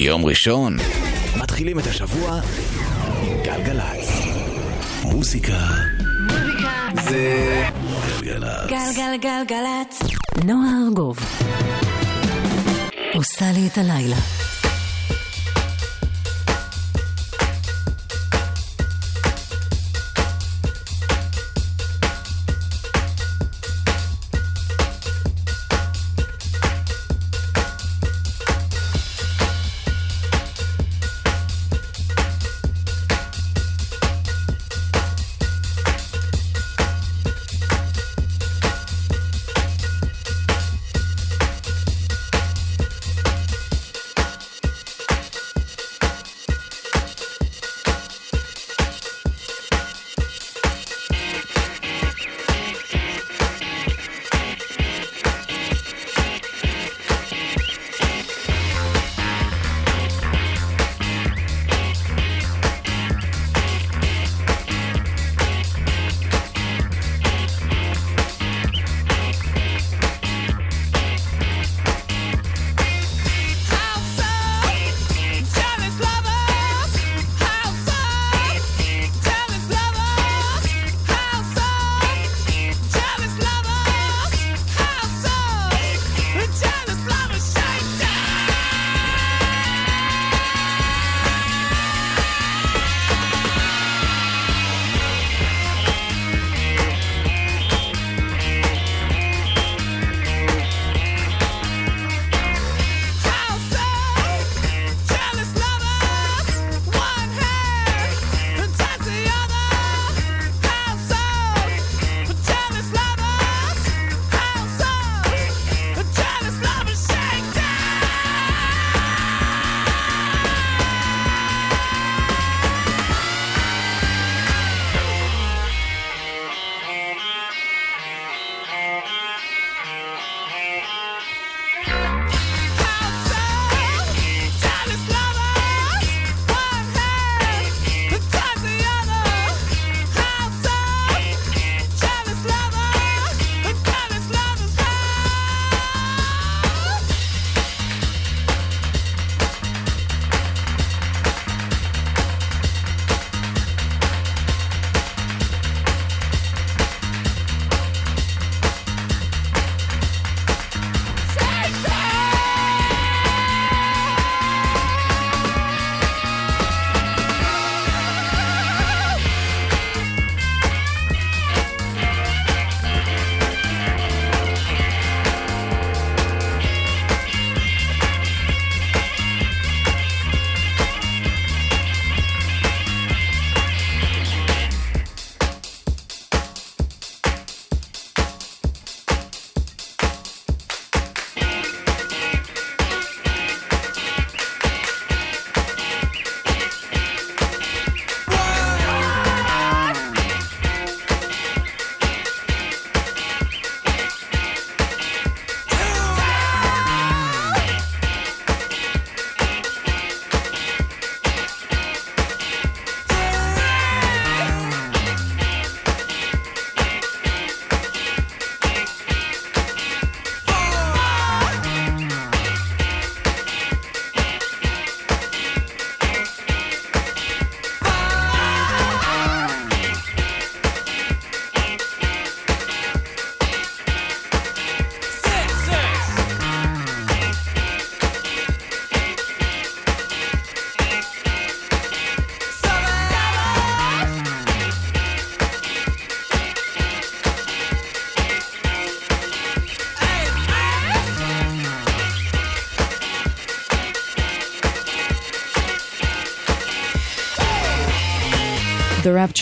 יום ראשון, מתחילים את השבוע עם גלגלצ. מוזיקה זה גלגלצ. גלגלגלגלצ. נועה ארגוב עושה לי את הלילה.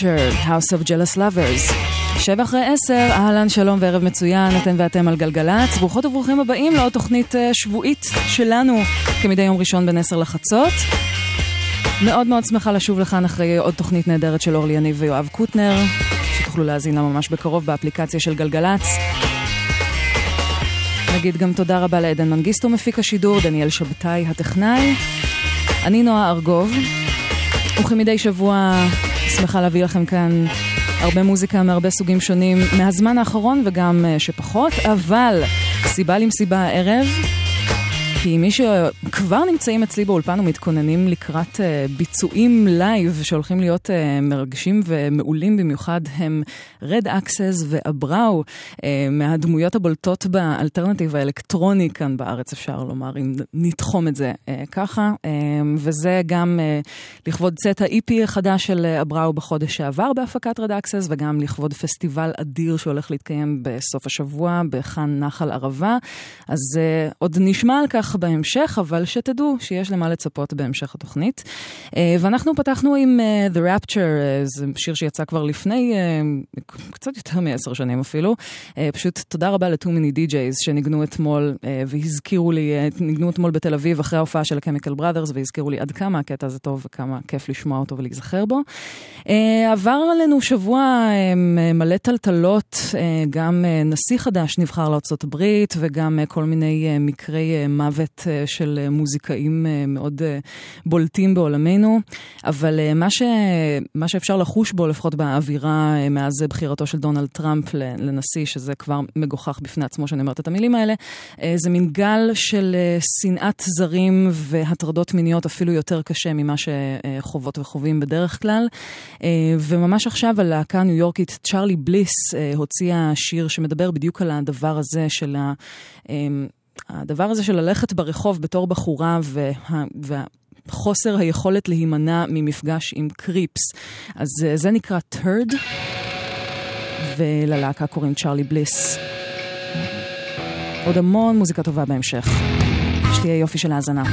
Rapture, House of Jealous Lovers. שבע אחרי עשר, אהלן, שלום וערב מצוין, אתם ואתם על גלגלצ. ברוכות וברוכים הבאים לעוד תוכנית אה, שבועית שלנו, כמדי יום ראשון בין עשר לחצות. מאוד מאוד שמחה לשוב לכאן אחרי עוד תוכנית נהדרת של אורלי יניב ויואב קוטנר, שתוכלו להאזין לה ממש בקרוב באפליקציה של גלגלצ. נגיד גם תודה רבה לעדן מנגיסטו מפיק השידור, דניאל שבתאי הטכנאי. אני נועה ארגוב, וכמדי שבוע שמחה להביא לכם כאן הרבה מוזיקה מהרבה סוגים שונים מהזמן האחרון וגם אה, שפחות, אבל סיבה למסיבה הערב, כי מי שכבר נמצאים אצלי באולפן ומתכוננים לקראת אה, ביצועים לייב שהולכים להיות אה, מרגשים ומעולים במיוחד הם Red Axes ואבראו, אה, מהדמויות הבולטות באלטרנטיב האלקטרוני כאן בארץ, אפשר לומר, אם נתחום את זה ככה. וזה גם לכבוד צאת ה-EP החדש של אבראו בחודש שעבר בהפקת רד אקסס, וגם לכבוד פסטיבל אדיר שהולך להתקיים בסוף השבוע בחאן נחל ערבה. אז עוד נשמע על כך בהמשך, אבל שתדעו שיש למה לצפות בהמשך התוכנית. Uh, ואנחנו פתחנו עם uh, The Rapture, uh, זה שיר שיצא כבר לפני קצת יותר מעשר שנים אפילו. פשוט תודה רבה ל-Too Many DJs שניגנו אתמול והזכירו לי, ניגנו אתמול בתל אביב אחרי ההופעה של ה-Chemical Brothers והזכירו לי עד כמה הקטע הזה טוב וכמה כיף לשמוע אותו ולהיזכר בו. עבר עלינו שבוע מלא טלטלות, גם נשיא חדש נבחר לארצות הברית וגם כל מיני מקרי מוות uh, של uh, מוזיקאים uh, מאוד בולטים בעולמנו, אבל מה, ש, מה שאפשר לחוש בו, לפחות באווירה מאז בחירתו של דונלד טראמפ לנשיא, שזה כבר מגוחך בפני עצמו שאני אומרת את המילים האלה, זה מין גל של שנאת זרים והטרדות מיניות אפילו יותר קשה ממה שחוות וחווים בדרך כלל. וממש עכשיו הלהקה הניו יורקית צ'ארלי בליס הוציאה שיר שמדבר בדיוק על הדבר הזה של ה... הדבר הזה של ללכת ברחוב בתור בחורה וה, וחוסר היכולת להימנע ממפגש עם קריפס. אז אה, זה נקרא טרד, וללהקה קוראים צ'ארלי בליס. עוד המון מוזיקה טובה בהמשך. שתהיה יופי של האזנה.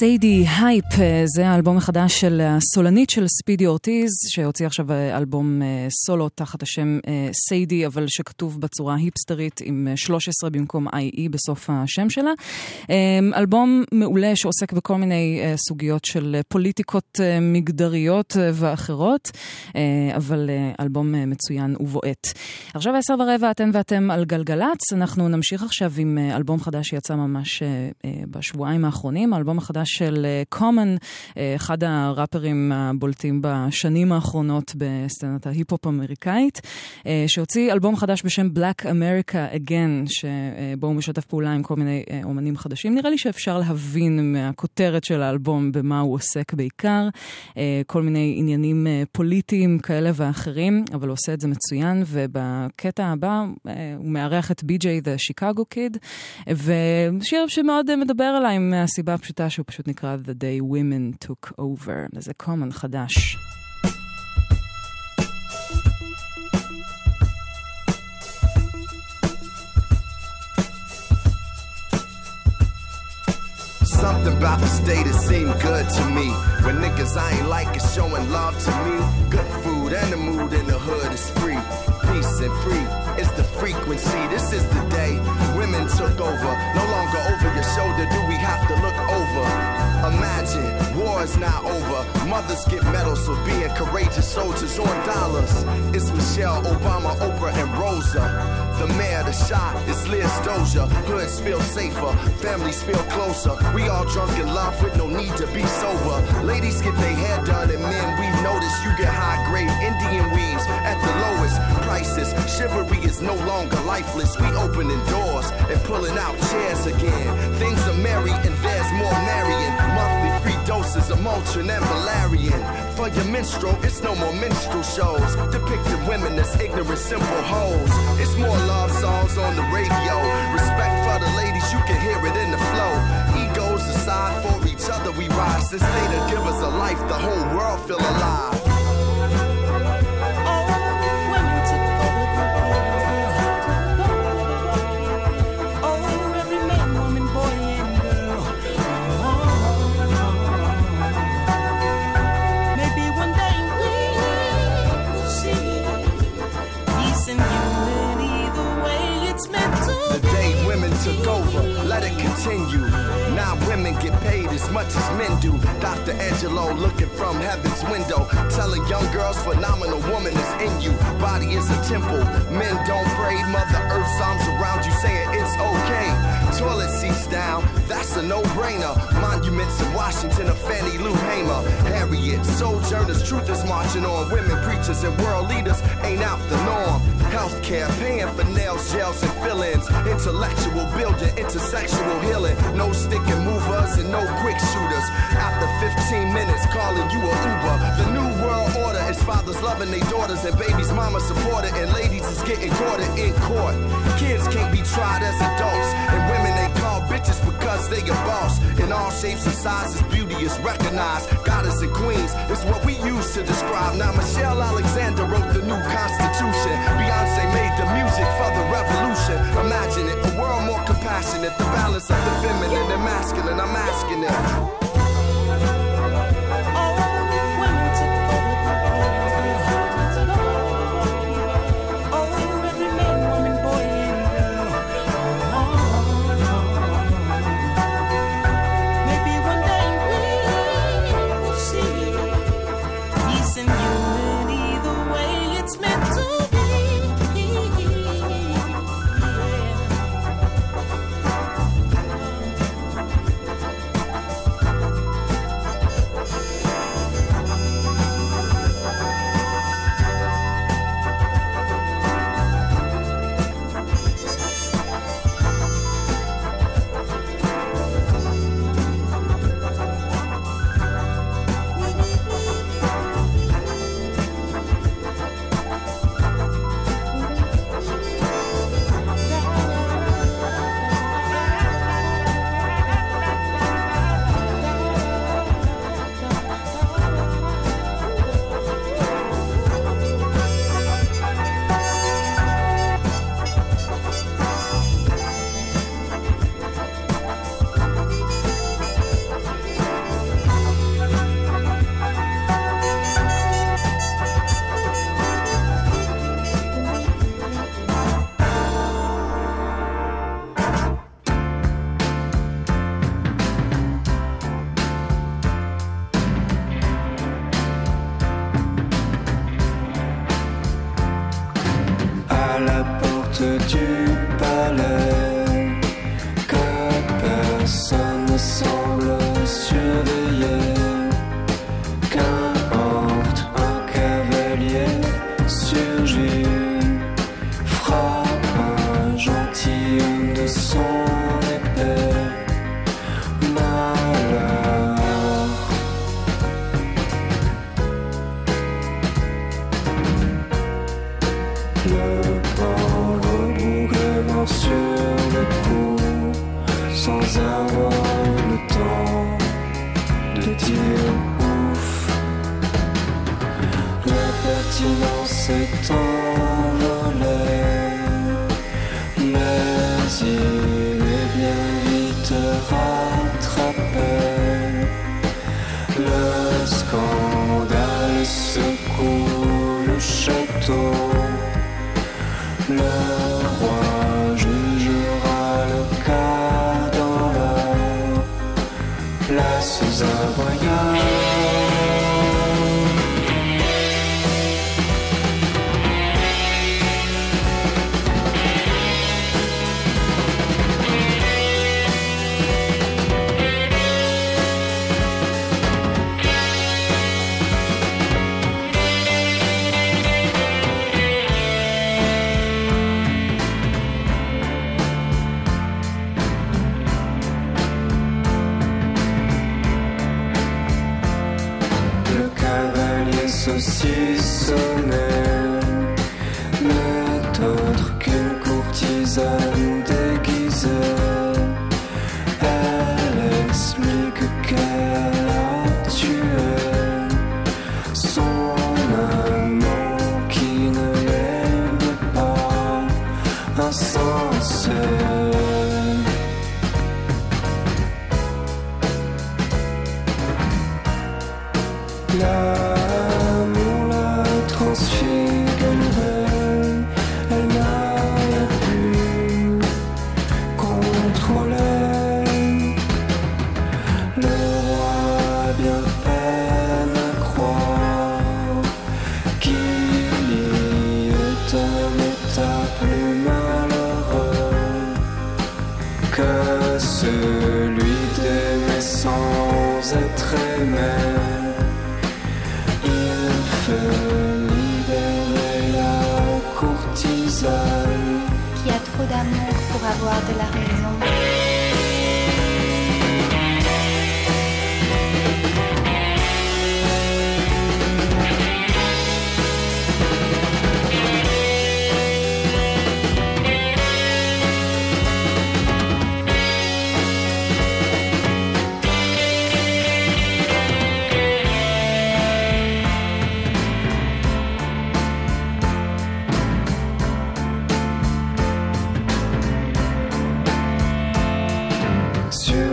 Sadie Hype, זה האלבום החדש של הסולנית של Speedy Ortiz, שהוציא עכשיו אלבום סולו תחת השם Sadie, אבל שכתוב בצורה היפסטרית עם 13 במקום IE בסוף השם שלה. אלבום מעולה שעוסק בכל מיני סוגיות של פוליטיקות מגדריות ואחרות, אבל אלבום מצוין ובועט. עכשיו עשר ורבע, אתן ואתם על גלגלצ, אנחנו נמשיך עכשיו עם אלבום חדש שיצא ממש בשבועיים האחרונים, האלבום החדש של uh, Common, uh, אחד הראפרים הבולטים בשנים האחרונות בסצנת ההיפ-הופ האמריקאית, uh, שהוציא אלבום חדש בשם Black America Again, שבו הוא משתף פעולה עם כל מיני אומנים חדשים. נראה לי שאפשר להבין מהכותרת של האלבום במה הוא עוסק בעיקר, כל מיני עניינים פוליטיים כאלה ואחרים, אבל הוא עושה את זה מצוין, ובקטע הבא הוא מארח את בי.ג'יי The Chicago Kid, ושיר שמאוד מדבר אליי מהסיבה הפשוטה שהוא פשוט נקרא The Day Women Took Over, וזה common חדש. Something about the state that seemed good to me. When niggas I ain't like is showing love to me. Good food and the mood in the hood is free. Peace and free, it's the frequency. This is the day women took over. No longer over your shoulder do we have to a man is not over. Mothers get medals for being courageous soldiers on dollars. It's Michelle Obama, Oprah, and Rosa. The mayor, the shot is Liz Doja. Hoods feel safer, families feel closer. We all drunk in love with no need to be sober. Ladies get their hair done, and men, we notice you get high grade Indian weaves at the lowest prices. Chivalry is no longer lifeless. We opening doors and pulling out chairs again. Things are merry, and there's more marrying. Monthly doses of Motrin and Valerian. For your minstrel, it's no more minstrel shows. Depicting women as ignorant, simple hoes. It's more love songs on the radio. Respect for the ladies, you can hear it in the flow. Egos aside for each other, we rise. This day to give us a life, the whole world feel alive. Took over, let it continue. Now women get paid as much as men do. Dr. Angelo looking from heaven's window, telling young girls phenomenal woman is in you. Body is a temple, men don't pray. Mother Earth's arms around you saying it's okay. Toilet seats down, that's a no-brainer. Monuments in Washington of Fannie Lou Hamer. Harriet, sojourners, truth is marching on. Women preachers and world leaders ain't out the norm. Healthcare, paying for nails, gels, and fill-ins. Intellectual building, intersexual healing. No stick and movers and no quick shooters. After 15 minutes, calling you a Uber. The new order is fathers loving their daughters and babies mama supported and ladies is getting courted in court. Kids can't be tried as adults and women they call bitches because they a boss. In all shapes and sizes, beauty is recognized. Goddess and queens is what we use to describe. Now Michelle Alexander wrote the new constitution. Beyonce made the music for the revolution. Imagine it, a world more compassionate. The balance of the feminine and masculine. I'm asking it.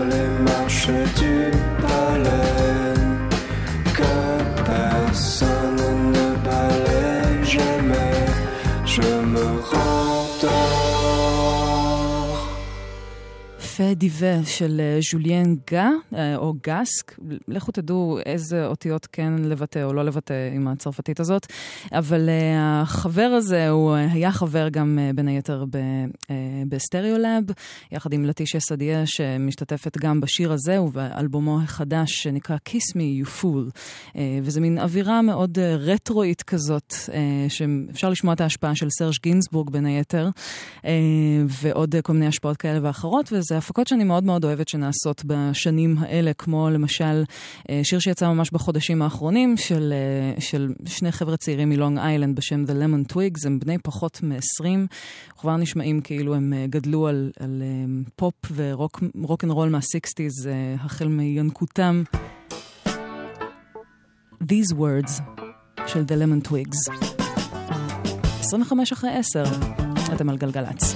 les marches du palais. דיווה של אה, ז'וליאן גה, אה, או גסק, לכו תדעו איזה אותיות כן לבטא או לא לבטא עם הצרפתית הזאת, אבל אה, החבר הזה, הוא היה חבר גם בין היתר ב Stereolab, יחד עם Laetitia Sadier, שמשתתפת גם בשיר הזה ובאלבומו החדש שנקרא Kiss Me You Fool, וזה מין אווירה מאוד רטרואית כזאת, שאפשר לשמוע את ההשפעה של סרז' גינסבורג בין היתר, ועוד כל מיני השפעות כאלה ואחרות, וזה הפקות שאני מאוד מאוד אוהבת שנעשות בשנים האלה, כמו למשל אה, שיר שיצא ממש בחודשים האחרונים של, אה, של שני חבר'ה צעירים מלונג איילנד בשם The Lemon Twigs, הם בני פחות מ-20, כבר נשמעים כאילו הם אה, גדלו על, על פופ ורוק אנד רול מה-60's, החל מינקותם. These Words של The Lemon Twigs. 25 אחרי 10, אתם על גלגלצ.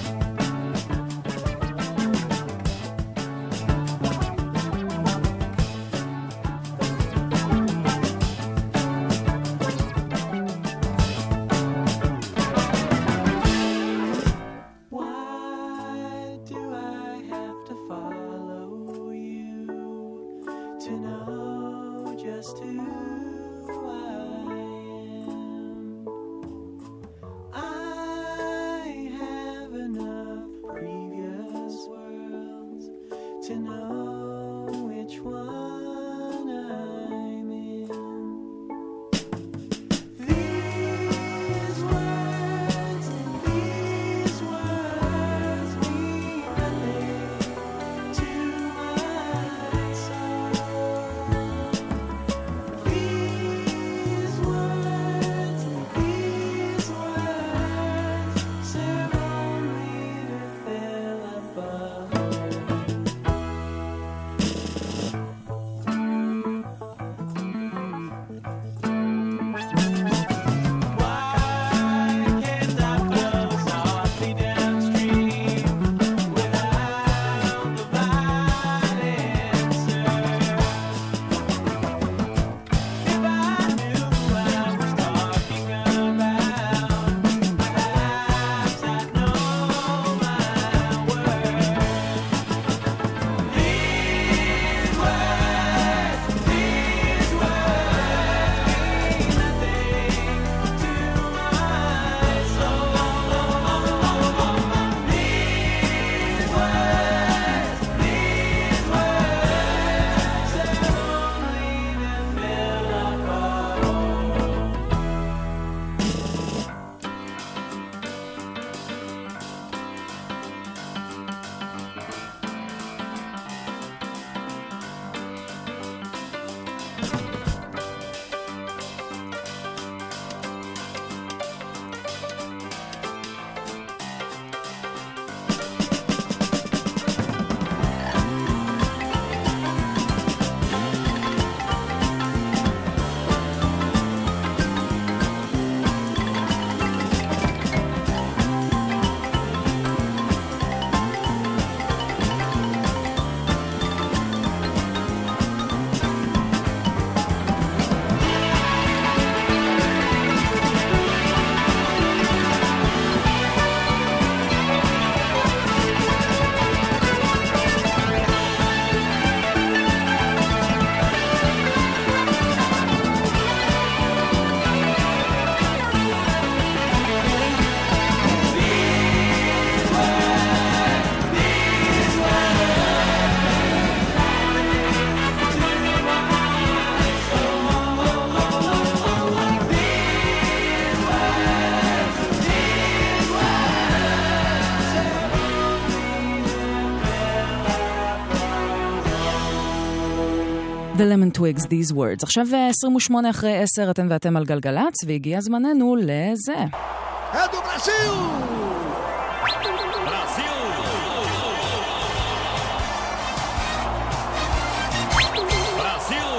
Lemon Twigs, These Words. עכשיו 28 אחרי 10, אתם ואתם על גלגלצ, והגיע זמננו לזה. É do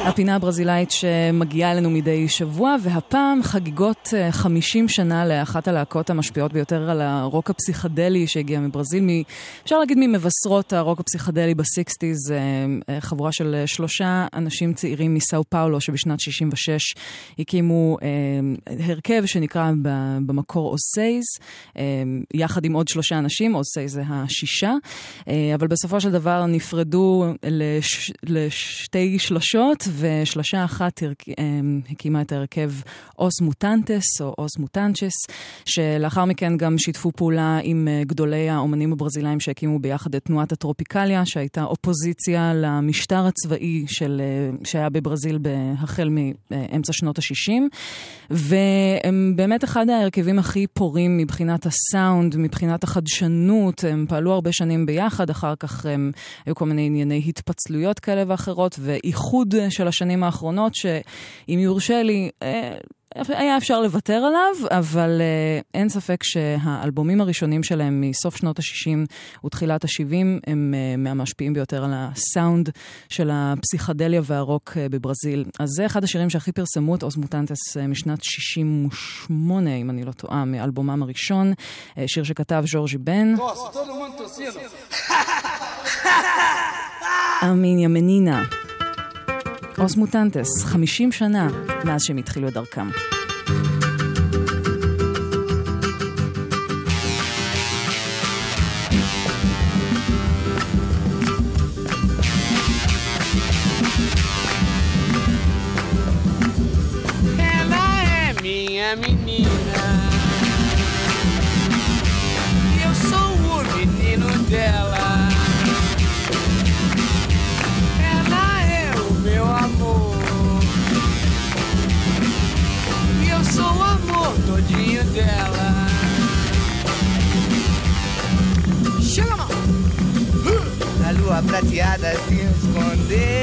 הפינה הברזילאית שמגיעה אלינו מדי שבוע, והפעם חגיגות 50 שנה לאחת הלהקות המשפיעות ביותר על הרוק הפסיכדלי שהגיע מברזיל. מ, אפשר להגיד ממבשרות הרוק הפסיכדלי בסיקסטיז, חבורה של שלושה אנשים צעירים מסאו פאולו שבשנת 66 הקימו הרכב שנקרא במקור O'Seis, יחד עם עוד שלושה אנשים, O'Seis זה השישה, אבל בסופו של דבר נפרדו לש, לשתי שלשות. ושלושה אחת אמ, הקימה את ההרכב Os Mutantes או Os Mutantes, שלאחר מכן גם שיתפו פעולה עם אה, גדולי האומנים הברזילאים שהקימו ביחד את תנועת הטרופיקליה, שהייתה אופוזיציה למשטר הצבאי של, אה, שהיה בברזיל החל מאמצע שנות ה-60. והם באמת אחד ההרכבים הכי פורים מבחינת הסאונד, מבחינת החדשנות, הם פעלו הרבה שנים ביחד, אחר כך הם, היו כל מיני ענייני התפצלויות כאלה ואחרות, ואיחוד של השנים האחרונות, שאם יורשה לי, אה, היה אפשר לוותר עליו, אבל uh, אין ספק שהאלבומים הראשונים שלהם מסוף שנות ה-60 ותחילת ה-70 הם uh, מהמשפיעים ביותר על הסאונד של הפסיכדליה והרוק בברזיל. אז זה אחד השירים שהכי פרסמו את אוס מוטנטס משנת 68, אם אני לא טועה, מאלבומם הראשון, שיר שכתב ז'ורג'י בן. אמיניה מנינה. אוס מוטנטס, 50 שנה מאז שהם התחילו את דרכם. minha sou o amor todinho dela. Chega, mão! A lua prateada se escondeu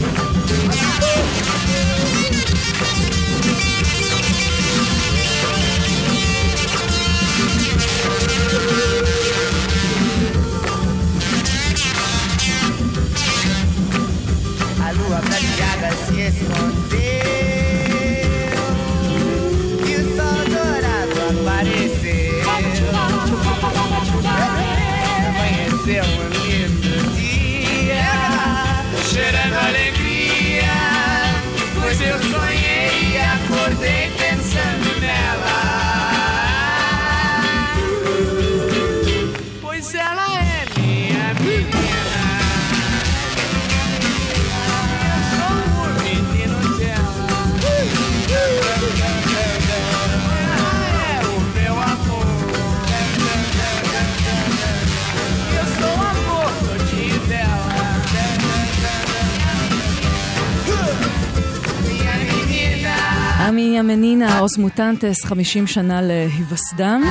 A Minha Menina, Os Mutantes, 50 שנה להיווסדם,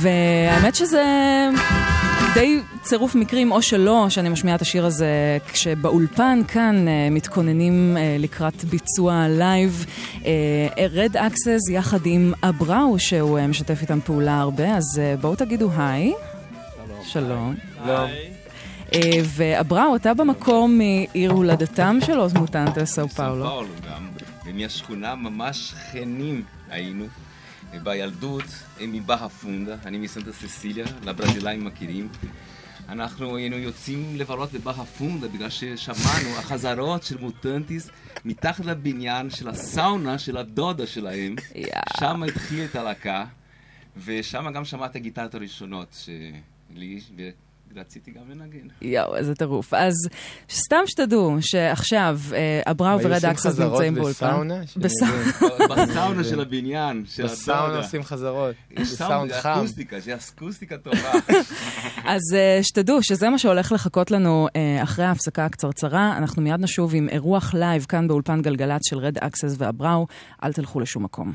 והאמת שזה די צירוף מקרים, או שלא, שאני משמיעה את השיר הזה כשבאולפן כאן אה, מתכוננים אה, לקראת ביצוע לייב. Red Axes יחד עם אבראו, שהוא אה, משתף איתם פעולה הרבה, אז בואו תגידו היי. שלום. שלום. ואבראו, אתה במקור מעיר הולדתם של Os Mutantes, סאו פאולו. סאו פאולו גם. ומהשכונה ממש שכנים היינו. בילדות, הם מבאה פונדה, אני מסנטה ססיליה, לברזילאים מכירים. אנחנו היינו יוצאים לבלות בבאה פונדה בגלל ששמענו החזרות של מוטנטיס מתחת לבניין של הסאונה של הדודה שלהם. Yeah. שם התחיל את הלהקה, ושם גם שמעת הגיטרות הראשונות שלי, רציתי גם לנגן. יואו, איזה טירוף. אז סתם שתדעו שעכשיו אבראו ו Red Axes נמצאים באולפן. בסאונה של הבניין, של בסאונה עושים חזרות. יש סאונד חם. אקוסטיקה, יש אקוסטיקה טובה. אז אה, שתדעו שזה מה שהולך לחכות לנו אה, אחרי ההפסקה הקצרצרה. אנחנו מיד נשוב עם אירוח לייב כאן באולפן גלגלצ של Red Axes ואבראו. אל תלכו לשום מקום.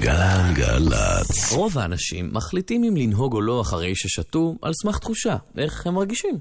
גלגלצ. רוב האנשים מחליטים אם לנהוג או לא אחרי ששתו על סמך תחושה, איך הם מרגישים.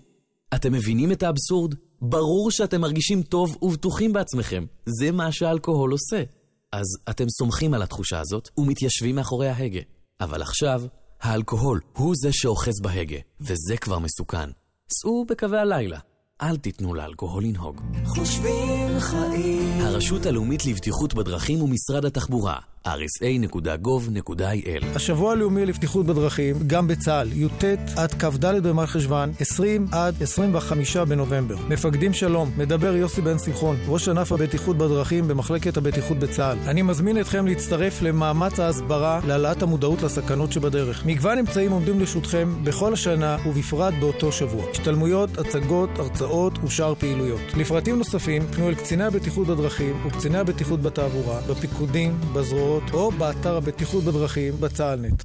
אתם מבינים את האבסורד? ברור שאתם מרגישים טוב ובטוחים בעצמכם. זה מה שהאלכוהול עושה. אז אתם סומכים על התחושה הזאת ומתיישבים מאחורי ההגה. אבל עכשיו, האלכוהול הוא זה שאוחז בהגה, וזה כבר מסוכן. סעו בקווי הלילה. אל תיתנו לאלכוהול לנהוג. חושבים חיים. הרשות הלאומית לבטיחות בדרכים ומשרד התחבורה. rsa.gov.il השבוע הלאומי לבטיחות בדרכים, גם בצה"ל, י"ט עד כ"ד במר חשוון, 20 עד 25 בנובמבר. מפקדים שלום, מדבר יוסי בן שמחון, ראש ענף הבטיחות בדרכים במחלקת הבטיחות בצה"ל. אני מזמין אתכם להצטרף למאמץ ההסברה להעלאת המודעות לסכנות שבדרך. מגוון אמצעים עומדים לרשותכם בכל השנה ובפרט באותו שבוע. השתלמויות, הצגות, הרצאות ושאר פעילויות. לפרטים נוספים, פנו אל קציני הבטיחות בדרכים וקציני הבטיחות בתעבורה, בפיקודים, בזרועות הישירות או באתר הבטיחות בדרכים בצה"לנט.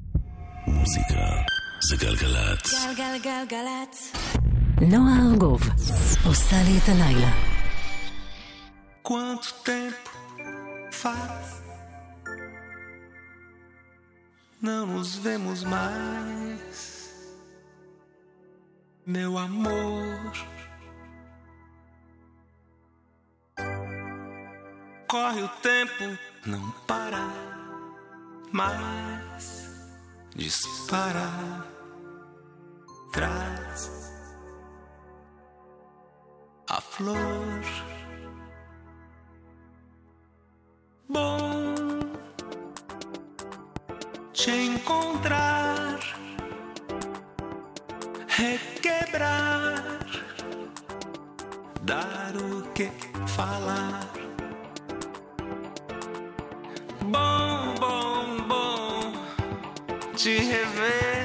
מוזיקה זה גלגלצ. גלגלגלגלצ. נועה ארגוב עושה לי את הלילה. Quanto tempo faz Não nos vemos mais Meu amor Corre o tempo não para mais, dispara, traz a flor. Bom te encontrar, requebrar, dar o que falar. Bom, bom, bom te rever,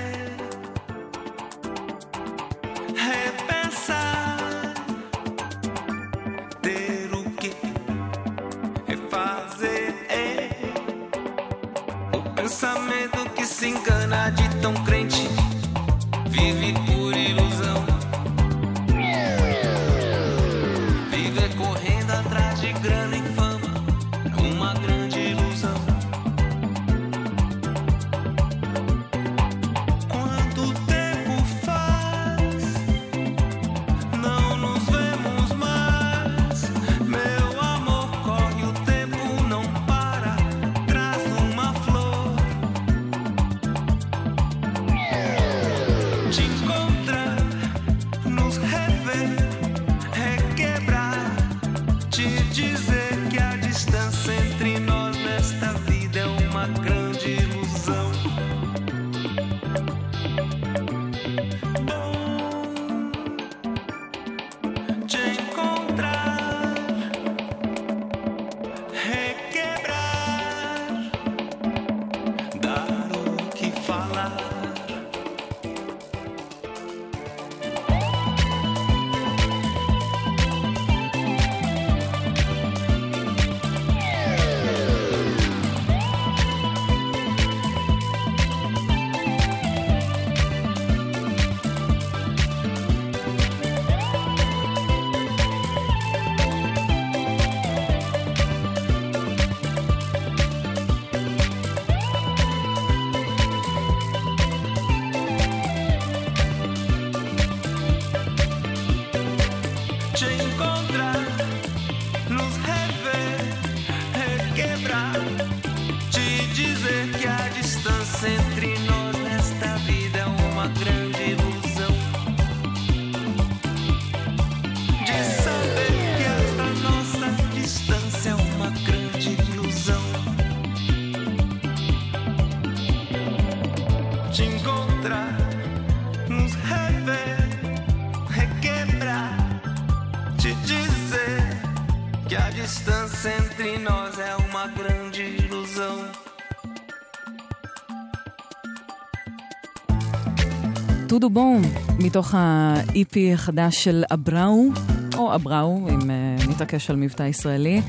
טודו בום, מתוך ה-EP החדש של אבראו, או אבראו, אם uh, נתעקש על מבטא ישראלי,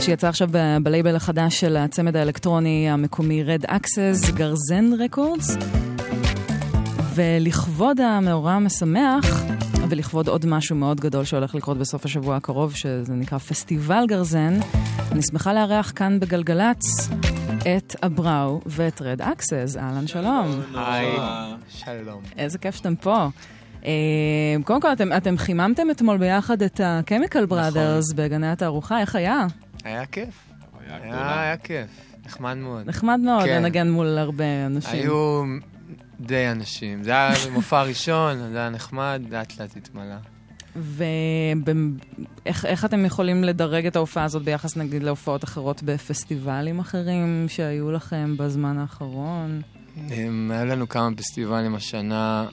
שיצא עכשיו בלייבל החדש של הצמד האלקטרוני המקומי Red Access, גרזן רקורדס. ולכבוד המאורע המשמח, ולכבוד עוד משהו מאוד גדול שהולך לקרות בסוף השבוע הקרוב, שזה נקרא פסטיבל גרזן, אני שמחה לארח כאן בגלגלצ את אבראו ואת רד אקסס. אהלן, שלום. היי, שלום. איזה כיף שאתם פה. אה, קודם כל, אתם, אתם חיממתם אתמול ביחד את ה-Chemical Brothers בגני התערוכה, איך היה? היה כיף. היה היה כיף. נחמד מאוד. נחמד מאוד כן. לנגן מול הרבה אנשים. היו די אנשים. זה היה מופע ראשון, זה היה נחמד, לאט לאט התמלא. ואיך איך אתם יכולים לדרג את ההופעה הזאת ביחס נגיד להופעות אחרות בפסטיבלים אחרים שהיו לכם בזמן האחרון? הם, היה לנו כמה פסטיבלים השנה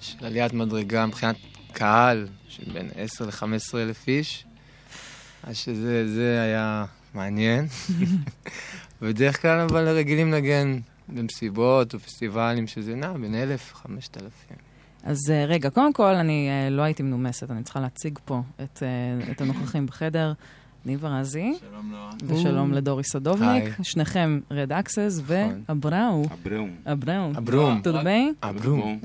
של עליית מדרגה מבחינת קהל, של בין 10 ל-15 אלף איש. אז שזה זה היה מעניין. בדרך כלל אבל רגילים לנגן במסיבות או פסטיבלים שזה נע בין 1,000 ל-5,000. אז אה, רגע, קודם כל, אני אה, לא הייתי מנומסת, אני צריכה להציג פה את, אה, את הנוכחים בחדר. ניב ארזי. שלום נועה. ושלום לדורי סדובניק. שניכם רד אקסס ואבראו. אברום. אברום. אברום. tudo bem? אברום.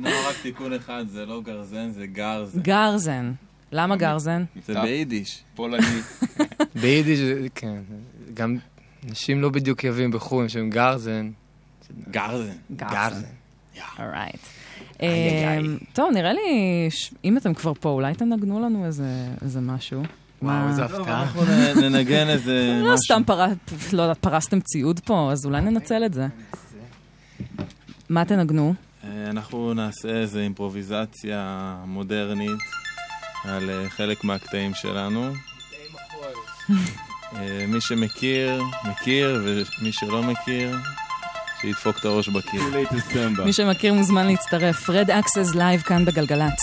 לא, רק תיקון אחד, זה לא גרזן, זה גרזן. גרזן. למה גרזן? זה ביידיש. פולני. ביידיש, כן. גם אנשים לא בדיוק יבים בחו"ל, שהם גרזן. גרזן. גרזן. אורייט. איי. טוב, נראה לי, אם אתם כבר פה, אולי תנגנו לנו איזה משהו. וואו, מה- איזה טוב, הפתעה. אנחנו ננגן איזה לא משהו. סתם פרס- לא יודעת, פרסתם ציוד פה, אז אולי ננצל את זה. מה תנגנו? אה, אנחנו נעשה איזה אימפרוביזציה מודרנית על אה, חלק מהקטעים שלנו. אה, מי שמכיר, מכיר, ומי שלא מכיר, שידפוק את הראש בקיר. מי שמכיר מוזמן להצטרף. Red Axes לייב כאן בגלגלצ.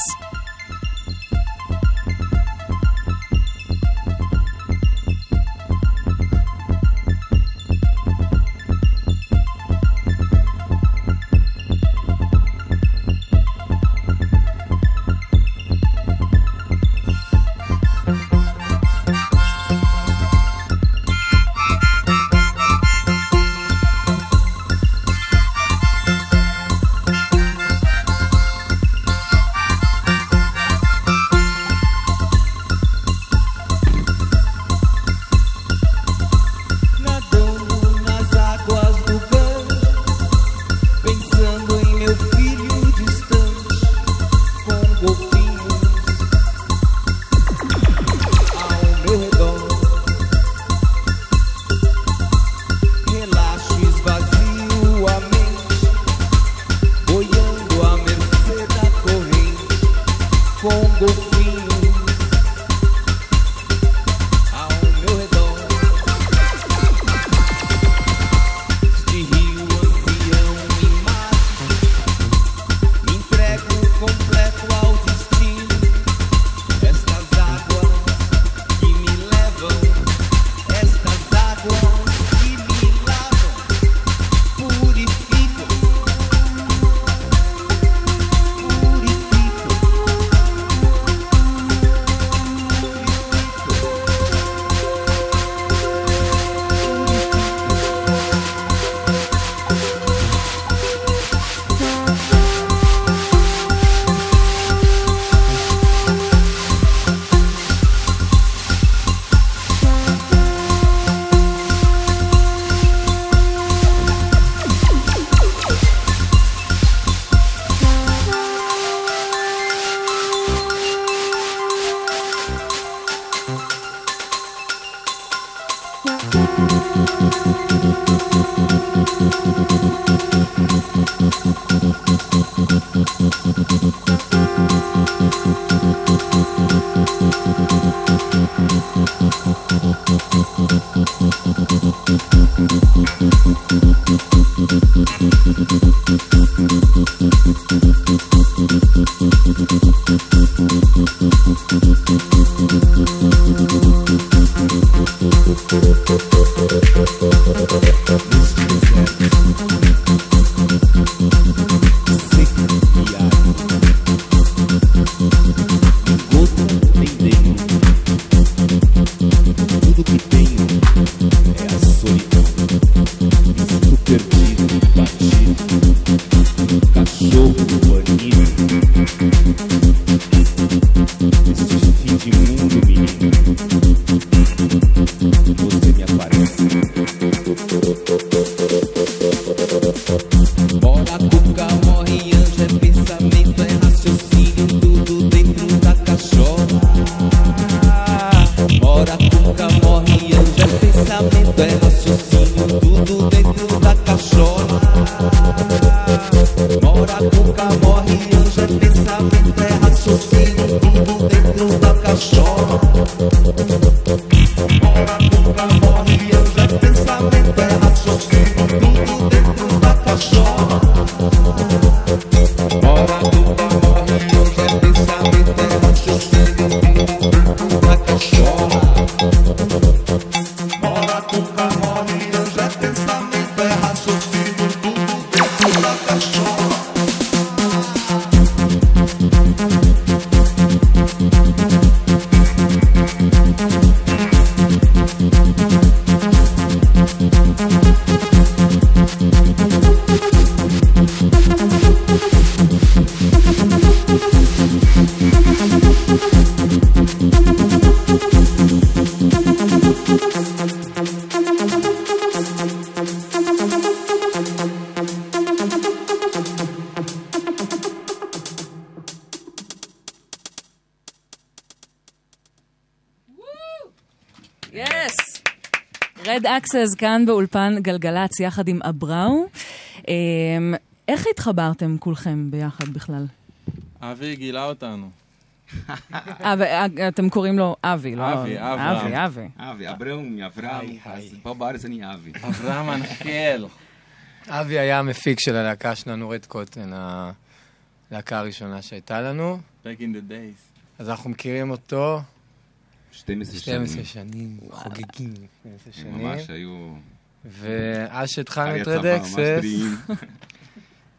Red Axes כאן באולפן גלגלצ יחד עם אבראו. אמ, איך התחברתם כולכם ביחד בכלל? אבי גילה אותנו. אתם קוראים לו אבי, לא? אבי, אברהם. אבי, אבי. אבי, אברהם מאברהם, אז פה בארץ אני אבי. אברהם הנחל. אבי היה המפיק של הלהקה שלנו, Red Cotton, הלהקה הראשונה שהייתה לנו. Back in the days. אז אנחנו מכירים אותו 12 שנים. 12 שנים, חוגגים 12 שנים. ממש היו... ואז שהתחלנו את אחרי רד הצבא, ממש Axes, טריים.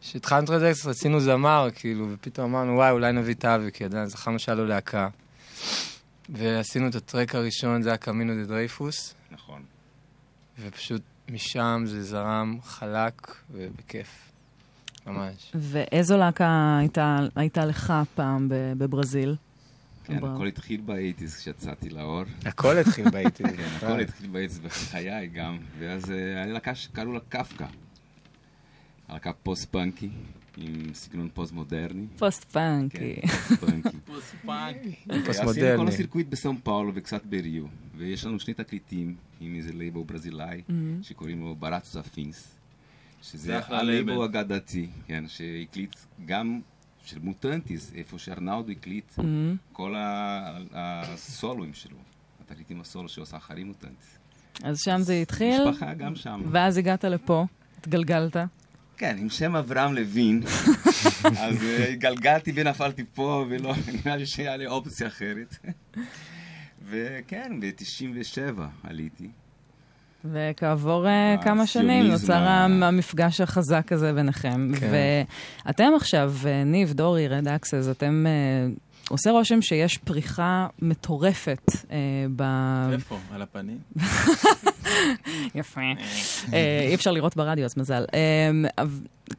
כשהתחלנו את Red Axes רצינו זמר, כאילו, ופתאום אמרנו, וואי, אולי נביא את אבי, כי עדיין זכרנו שהיה לו להקה. ועשינו את ה track הראשון, זה היה Caminho de Dreyfus, נכון. ופשוט משם זה זרם חלק ובכיף. ממש. ואיזו להקה הייתה, הייתה לך פעם ב- בברזיל? כן. הכל התחיל באייטיז כשיצאתי לאור. הכל התחיל באייטיז. כן, הכל התחיל באייטיז בחיי גם. ואז אה, היה להקה שקראו לה קפקא. להקה פוסט-פאנקי, עם סגנון פוסט-מודרני. פוסט-פאנקי. כן, פוסט-פאנקי. פוסט עשינו. כל ה circuit בסאו פאולו וקצת בריו. ויש לנו שני תקליטים עם איזה לייבל ברזילאי, Mhm. שקוראים לו Baratos Afins. זה שזה הלייבל לייבל. אגדתי, כן, שהקליט גם של מוטנטיס, איפה שארנאודו הקליט Mhm. כל ה- הסולואים שלו, התקליטים הסולו שעושה אחרי מוטנטיס. אז שם זה התחיל. משפחה גם שם. ואז הגעת לפה, התגלגלת. כן, עם שם אברהם לוין, אז אה, התגלגלתי ונפלתי פה, ולא, נראה לי שהיה לי אופציה אחרת. וכן, ב-97 עליתי. וכעבור אה, כמה שנים נוצר ה- המפגש החזק הזה ביניכם. כן. ואתם עכשיו, אה, ניב, דורי, רד אקסס, אתם... אה, עושה רושם שיש פריחה מטורפת אה, ב... איפה? על הפנים? יפה. אה, אי אפשר לראות ברדיו, אז מזל. אה,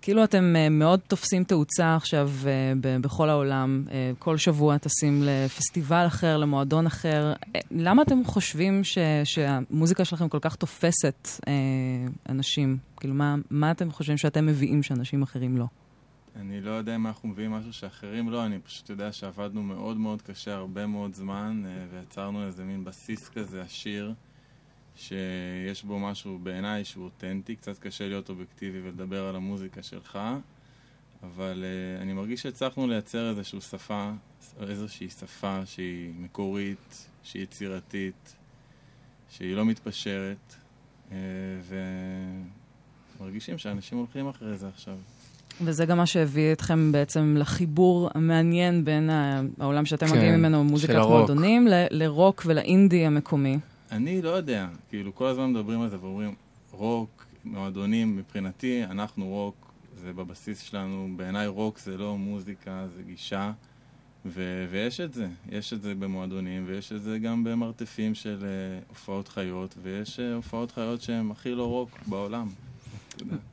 כאילו אתם אה, מאוד תופסים תאוצה עכשיו אה, בכל העולם. אה, כל שבוע טסים לפסטיבל אחר, למועדון אחר. אה, למה אתם חושבים ש- שהמוזיקה שלכם כל כך תופסת אה, אנשים? כאילו, מה, מה אתם חושבים שאתם מביאים שאנשים אחרים לא? אני לא יודע אם אנחנו מביאים משהו שאחרים לא, אני פשוט יודע שעבדנו מאוד מאוד קשה הרבה מאוד זמן, אה, ויצרנו איזה מין בסיס כזה עשיר, שיש בו משהו בעיניי שהוא אותנטי, קצת קשה להיות אובייקטיבי ולדבר על המוזיקה שלך, אבל uh, אני מרגיש שהצלחנו לייצר איזושהי שפה, איזושהי שפה שהיא מקורית, שהיא יצירתית, שהיא לא מתפשרת, uh, ומרגישים שאנשים הולכים אחרי זה עכשיו. וזה גם מה שהביא אתכם בעצם לחיבור המעניין בין העולם שאתם כן, מגיעים ממנו, מוזיקת מועדונים, לרוק ולאינדי המקומי. אני לא יודע, כאילו כל הזמן מדברים על זה ואומרים, רוק, מועדונים, מבחינתי, אנחנו רוק, זה בבסיס שלנו, בעיניי רוק זה לא מוזיקה, זה גישה, ו- ויש את זה, יש את זה במועדונים, ויש את זה גם במרתפים של uh, הופעות חיות, ויש uh, הופעות חיות שהן הכי לא רוק בעולם.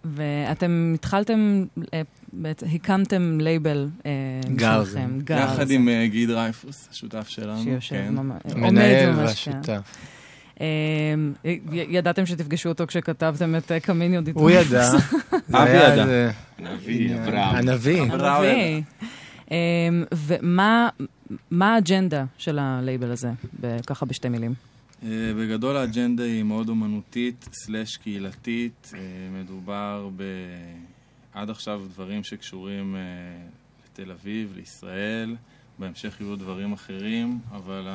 ואתם התחלתם, אה, הקמתם לייבל שלכם, גל. יחד עם גיא דרייפוס, השותף שלנו. שיושב כן. ממש, מנהל והשותף. אמ, ידעתם שתפגשו אותו כשכתבתם את Caminho de Dreyfus? הוא ידע. אבי ידע. הנביא, אברהם. הנביא. אמ, ומה האג'נדה של הלייבל הזה, ככה בשתי מילים? אה, בגדול האג'נדה היא מאוד אומנותית, סלאש קהילתית. אה, מדובר ב... עד עכשיו דברים שקשורים אה, לתל אביב, לישראל. בהמשך יהיו דברים אחרים, אבל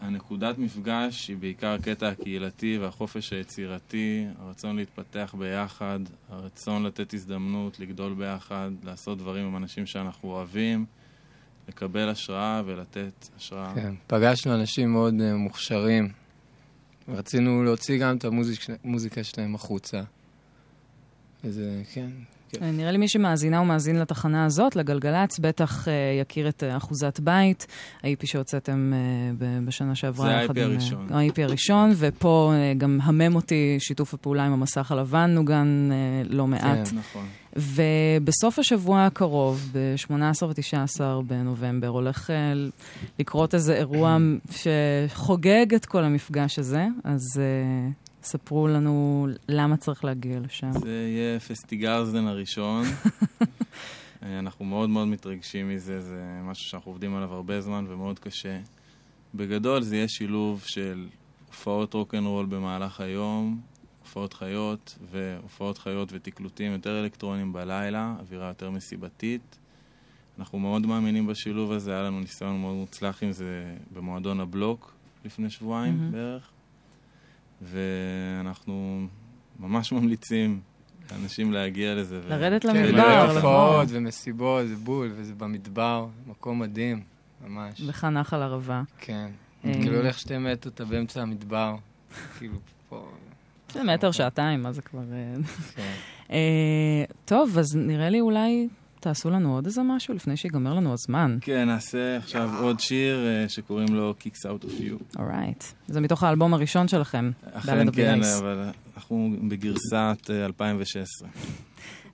הנקודת מפגש היא בעיקר הקטע הקהילתי והחופש היצירתי, הרצון להתפתח ביחד, הרצון לתת הזדמנות, לגדול ביחד, לעשות דברים עם אנשים שאנחנו אוהבים, לקבל השראה ולתת השראה. כן, פגשנו אנשים מאוד uh, מוכשרים, ורצינו להוציא גם את המוזיקה שלהם החוצה. וזה, כן, כן. נראה לי מי שמאזינה ומאזין לתחנה הזאת, לגלגלצ, בטח uh, יכיר את uh, אחוזת בית, ה-IP שהוצאתם uh, בשנה שעברה. זה ה-IP הראשון. ה-IP הראשון, ופה uh, גם המם אותי שיתוף הפעולה עם המסך הלבן נוגן uh, לא מעט. כן, נכון. ובסוף השבוע הקרוב, ב-18 ו-19 בנובמבר, הולך לקרות איזה אירוע שחוגג את כל המפגש הזה, אז ספרו לנו למה צריך להגיע לשם. זה יהיה פסטיגרזן הראשון. אנחנו מאוד מאוד מתרגשים מזה, זה משהו שאנחנו עובדים עליו הרבה זמן ומאוד קשה. בגדול זה יהיה שילוב של הופעות רוקנרול במהלך היום, הופעות חיות, והופעות חיות ותקלוטים יותר אלקטרונים בלילה, אווירה יותר מסיבתית. אנחנו מאוד מאמינים בשילוב הזה, היה לנו ניסיון מאוד מוצלח עם זה במועדון הבלוק לפני שבועיים mm-hmm. בערך. ואנחנו ממש ממליצים לאנשים להגיע לזה. לרדת למדבר, נכון. הופעות ומסיבות, זה בול, וזה במדבר, מקום מדהים, ממש. לך נחל ערבה. כן. אה. כאילו הולך שתי מטר, אתה באמצע המדבר, כאילו פה... זה מטר, שעתיים, מה זה כבר... אה, כן. אה, טוב, אז נראה לי אולי תעשו לנו עוד איזה משהו לפני שיגמר לנו הזמן. כן, נעשה עכשיו עוד שיר אה, שקוראים לו Kicks Out of You. Alright. Right. זה מתוך האלבום הראשון שלכם, אכן כן, אבל אנחנו בגרסת אה, 2016.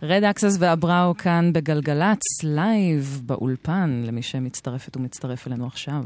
Red Axes ואבראו כאן בגלגלצ, לייב באולפן, למי שמצטרפת ומצטרף אלינו עכשיו.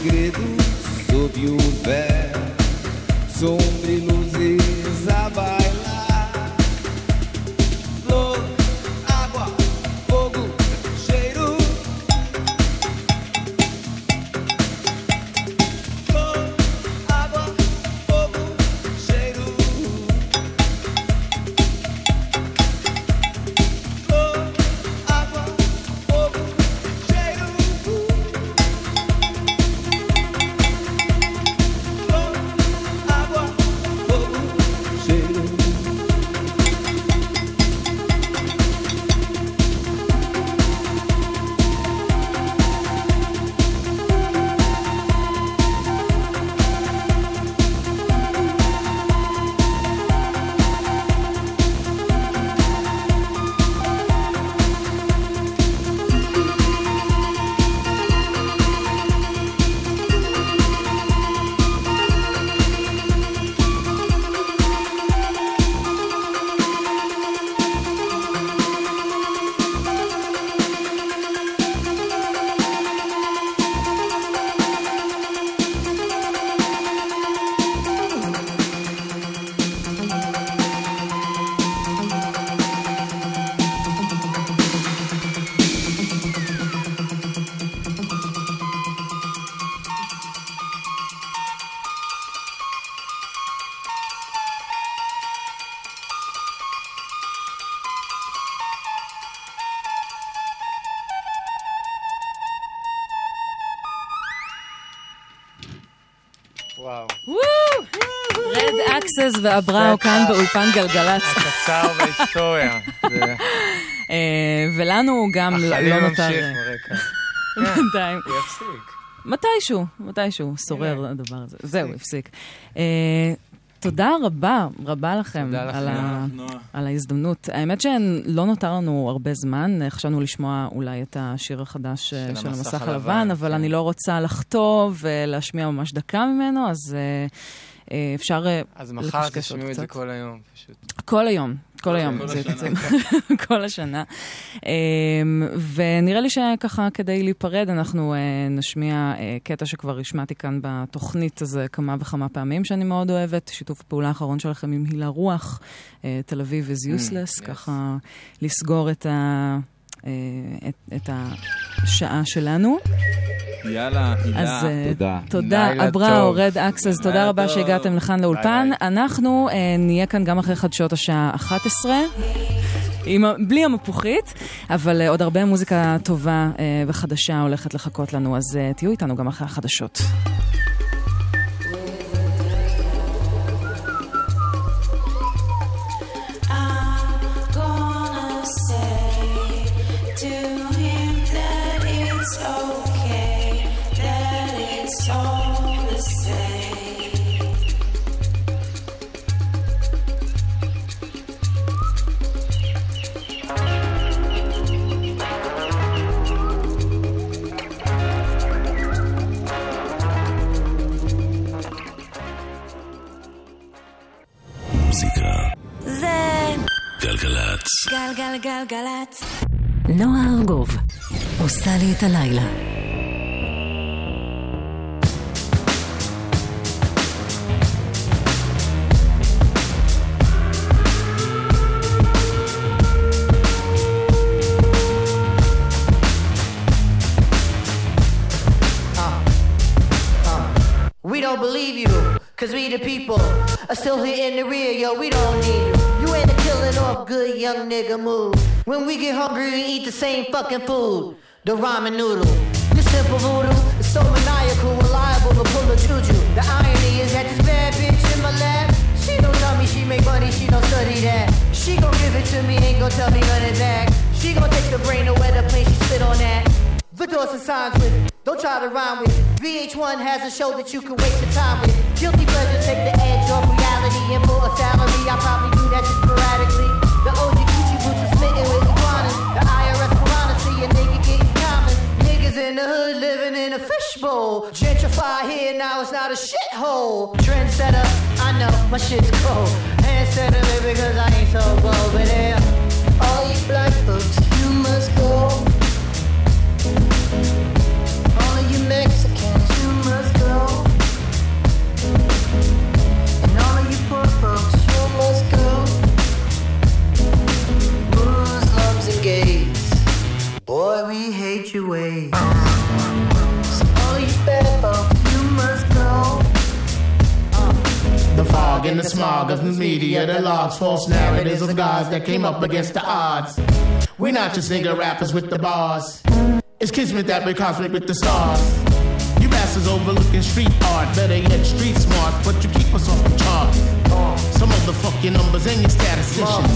Mil segredos sob o véu אקסס ואבראו כאן באולפן גלגלצ. קצר בהיסטוריה. אה, ולנו גם לא לא ממשיך נותר... ברקע. בינתיים. הוא יפסיק. מתישהו, מתישהו, שורר הדבר הזה. זהו, הפסיק. אה, תודה רבה, רבה לכם תודה לכם. על ה-. על ההזדמנות. האמת שלא נותר לנו הרבה זמן, חשבנו לשמוע אולי את השיר החדש אה, של של המסך הלבן, הלבן, אבל כן. אני לא רוצה לחטוא ולהשמיע ממש דקה ממנו, אז אה, אפשר אה, אז מחר תשמעו את זה. כל היום, פשוט. כל היום, כל היום. כל השנה. כל השנה. אמ, ונראה לי שככה, כדי להיפרד, אנחנו אה, נשמיע אה, קטע שכבר השמעתי כאן בתוכנית הזה כמה וכמה פעמים, שאני מאוד אוהבת, שיתוף הפעולה האחרון שלכם עם הילה רוח, אה, תל אביב is useless, yes. ככה לסגור את ה... אה, את, את השעה שלנו. יאללה, הילה. אז אה, תודה. תודה, לילה אבראו, טוב. Red Axes, תודה רבה טוב. שהגעתם לכאן לאולפן. ביי אנחנו אה, נהיה כאן גם אחרי חדשות השעה 11. עם, בלי המפוחית, אבל אה, עוד הרבה מוזיקה טובה אה, וחדשה הולכת לחכות לנו, אז אה, תהיו איתנו גם אחרי החדשות. על גלגלצ. נועה ארגוב, עושה לי את הלילה. We don't believe you, cause we the people are still here in the rear, yo, we don't need off good young nigga move. When we get hungry, we eat the same fucking food. The ramen noodle. This simple voodoo is so maniacal, reliable to pull a juju. The irony is that this bad bitch in my lap, she don't tell me she make money, she don't study that. She gon' give it to me, ain't gon' tell me none of that. She gon' take the brain to where the plane, she spit on that. The doors and signs with, don't try to rhyme with. VH1 has a show that you can waste your time with. Guilty pleasure take the edge off reality and for a salary. I probably do that just sporadically. Fishbowl. Gentrify here, now it's not a shithole. Trendsetter, I know my shit's cold. Handsetter, baby, cause I ain't so bold. But yeah, all you black folks, you must go. All you Mexicans, you must go. And all of you poor folks, you must go. Muslims and gays, boy, we hate your ways. Fog in the smog of the media, that logs, false narratives of guys that came up against the odds. We're not just nigga rappers with the bars. It's kismet that we're cosmic with the stars. You overlooking street art, better yet street smart, but you keep us off the chart. Some of the fuck numbers and your statisticians.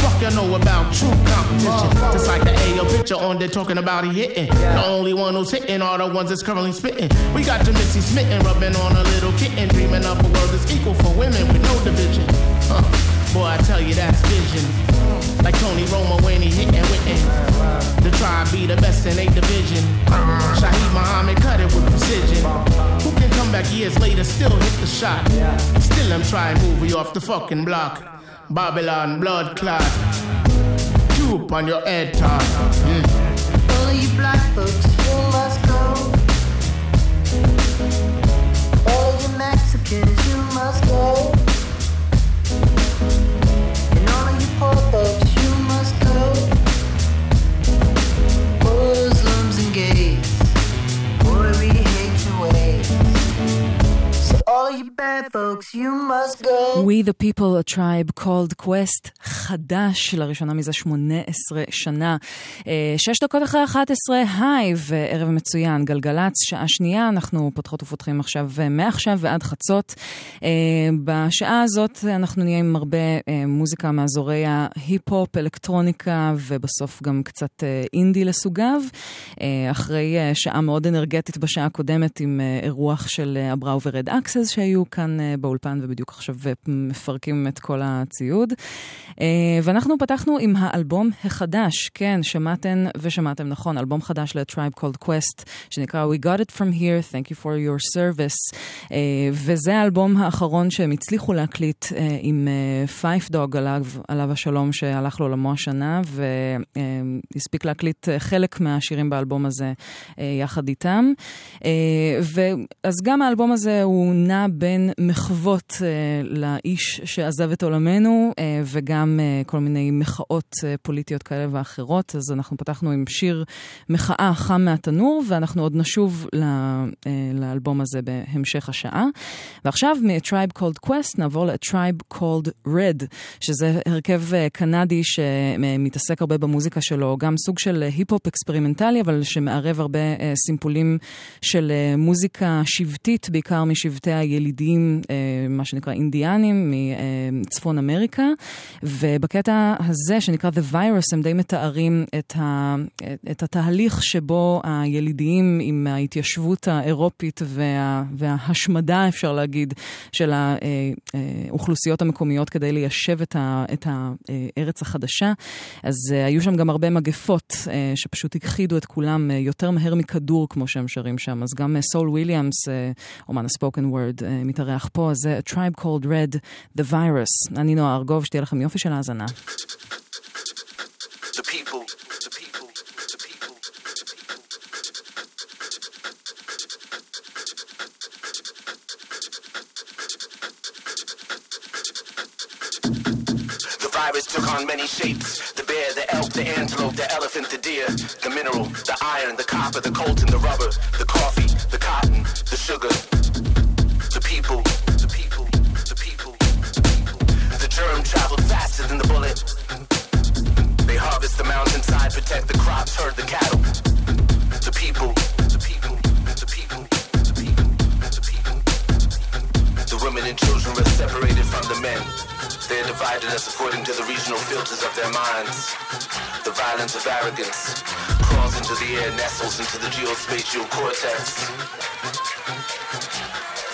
Fuck you know about true competition. Just like the AO picture on there talking about he hitting. The only one who's hitting are the ones that's currently spitting. We got your smitten, rubbing on a little kitten, dreaming up a world that's equal for women with no division. Huh. Boy, I tell you that's vision. Like Tony Romo when he hitting witten. The tribe be the best in eight division. Shaheed Muhammad cut it with precision. Who can come back years later, still hit the shot? Still I'm trying to move you off the fucking block. Babylon blood clot. Tube on your head top. Mm. All you black folks, you must go. All you Mexicans, you bad folks, you must go. We the people, a tribe called quest חדש, לראשונה מזה 18 שנה. אה, שש דקות אחרי 11, היי, וערב מצוין, גלגלצ, שעה שנייה, אנחנו פותחות ופותחים עכשיו, אה, מעכשיו ועד חצות. אה, בשעה הזאת אנחנו נהיה עם הרבה מוזיקה מאזורי ההיפ-הופ, אלקטרוניקה, ובסוף גם קצת אינדי לסוגיו. אחרי שעה מאוד אנרגטית בשעה הקודמת עם אירוח של אבראו ו Red Axes שהיו כאן אה, באולפן ובדיוק עכשיו מפרקים את כל הציוד. אה, ואנחנו פתחנו עם האלבום החדש, כן, שמעתן ושמעתם נכון, אלבום חדש ל-Tribe Called Quest, שנקרא We Got It From Here, Thank You For Your Service, אה, וזה האלבום האחרון שהם הצליחו להקליט עם פייף דוג עליו, עליו השלום שהלך לעולמו השנה, והספיק להקליט חלק מהשירים באלבום הזה יחד איתם. ואז גם האלבום הזה הוא נע בין מחוות אה, לאיש שעזב את עולמנו, אה, וגם אה, כל מיני מחאות אה, פוליטיות כאלה ואחרות. אז אנחנו פתחנו עם שיר מחאה חם מהתנור, ואנחנו עוד נשוב ל, אה, לאלבום הזה בהמשך השעה. ועכשיו מ-Tribe Called Quest נעבור ל-Tribe Called Red, שזה הרכב אה, קנדי שמתעסק הרבה במוזיקה שלו, גם סוג של היפ-הופ אקספרימנטלי, אבל שמערב הרבה אה, סימפולים של אה, מוזיקה שבטית, בעיקר משבטי הילידים, אה, מה שנקרא אינדיאנים, מצפון אמריקה. ובקטע הזה, שנקרא The Virus, הם די מתארים את, ה, את התהליך שבו הילידיים עם ההתיישבות האירופית וה, וההשמדה, אפשר להגיד, של האוכלוסיות המקומיות כדי ליישב את, ה, את הארץ החדשה. אז אה, היו שם גם הרבה מגפות אה, שפשוט הכחידו את כולם יותר מהר מכדור, כמו שהם שרים שם. אז גם סול וויליאמס, אומן הספוקן וורד, מתארח פה, זה A Tribe Called Red, The Virus. אני נועה ארגוב, שתהיה לכם יופי של האזנה. Took on many shapes. The bear, the elk, the antelope, the elephant, the deer, the mineral, the iron, the copper, the coltan, the rubber, the coffee, the cotton, the sugar. people, to people, to people, to people. The germ traveled faster than the bullet. They harvest the mountainside, protect the crops, herd the cattle. To people, to people, to people, to people, to people. The women and children were separated from the men. They divided us according to the regional filters of their minds. The violence of arrogance crawls into the air, nestles into the geospatial cortex.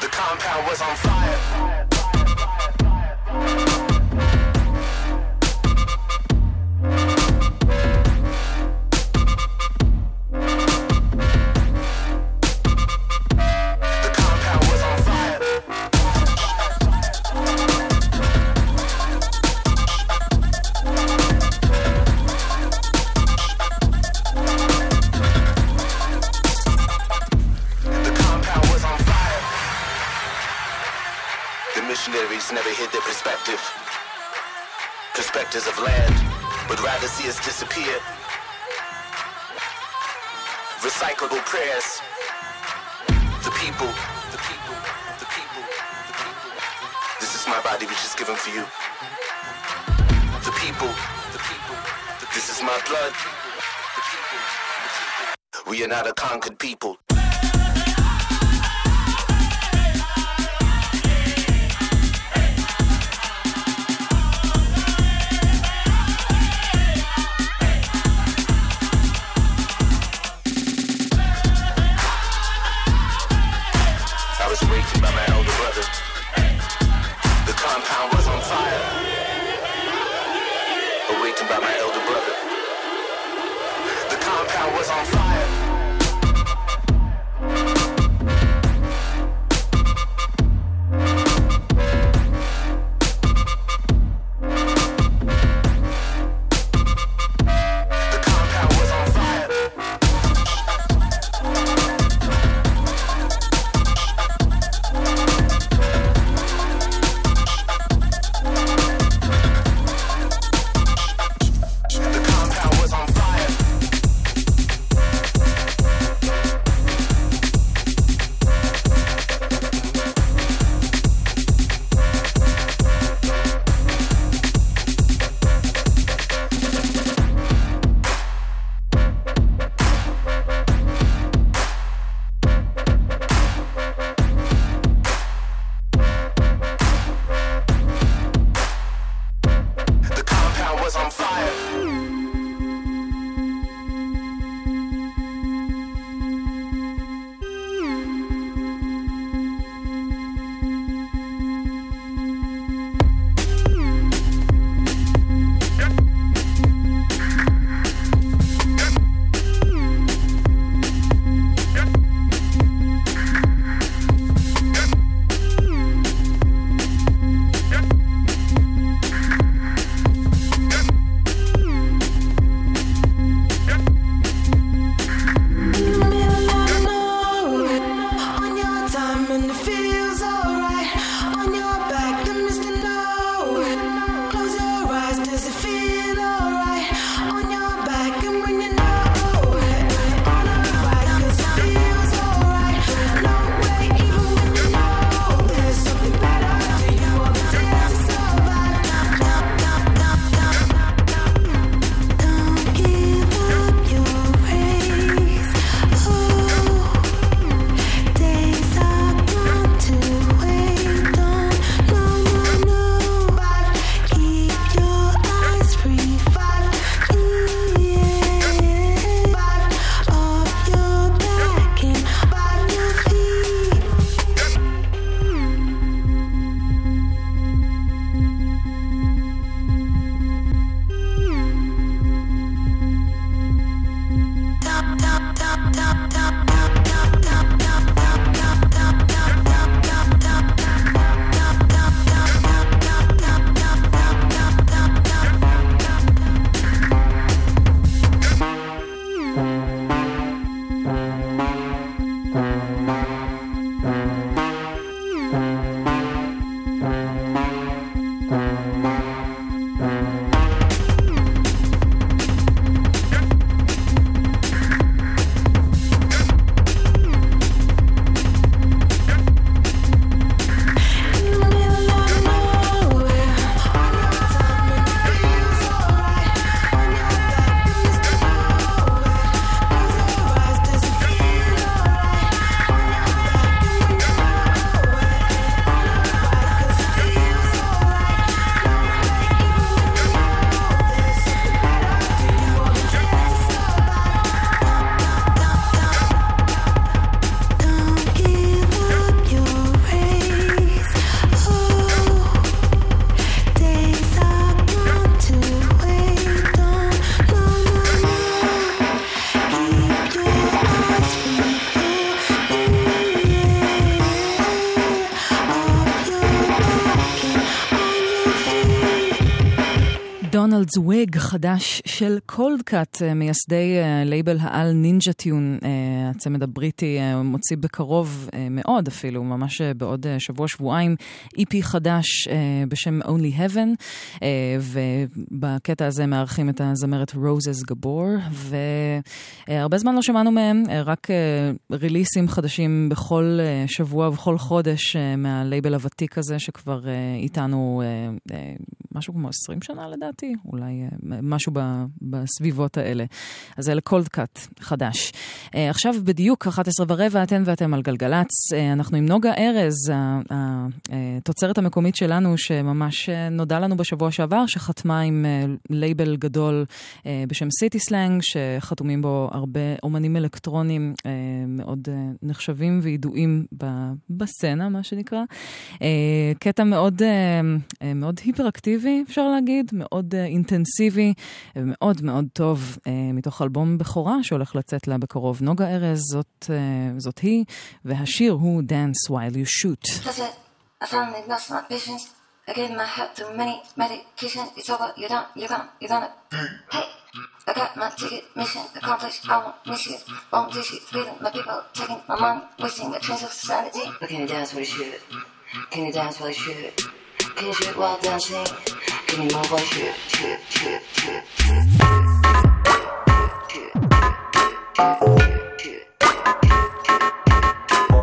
The compound was on fire. Missionaries never hid their perspective. Perspectives of land would rather see us disappear. Recyclable prayers. The people, the people, the people, the people. This is my body which is given for you. The people, the people, the this is my blood. We are not a conquered people. Donald's Wig חדש של Coldcut, מייסדי אה, לייבל העל Ninja Tune, אה, הצמד הבריטי אה, מוציא בקרוב אה, מאוד אפילו, ממש אה, בעוד אה, שבוע-שבועיים, EP חדש אה, בשם Only Heaven, ובקטע הזה מארחים את הזמרת Roses Gabor, והרבה זמן לא שמענו מהם, רק ריליסים חדשים בכל שבוע ובכל חודש מהלייבל הוותיק הזה, שכבר איתנו משהו כמו 20 שנה לדעתי, אולי משהו בסביבות האלה. אז זה ל Coldcut חדש. עכשיו בדיוק 11 ורבע, אתן ואתם על גלגלצ. אה, אנחנו עם נוגה ארז, התוצרת המקומית שלנו, שממש אה, נודע לנו בשבוע שעבר, שחתמה עם אה, לייבל גדול אה, בשם City Slang, שחתומים בו הרבה אומנים אלקטרונים אה, מאוד אה, נחשבים וידועים בסצנה, מה שנקרא. אה, קטע מאוד, אה, אה, מאוד היפראקטיבי, אפשר להגיד, מאוד אה, אינטנסיבי, ומאוד מאוד טוב, אה, מתוך אלבום בכורה שהולך לצאת לה בקרוב. נוגה ארז, זאת, אה, זאת היא, והשיר who dance while you shoot. That's it. I finally lost my patience. I gave my heart to many medications. It's over. You don't. You can't. You gonna. Hey, I got my ticket. Mission accomplished. I won't miss you. Won't dish it. Freedom. My people taking my money. Wasting the chance of sanity. But can you dance while you shoot? Can you dance while you shoot? Can you shoot while dancing? Can you move while you shoot? Shoot, shoot, shoot, shoot, shoot, shoot, shoot, shoot, shoot.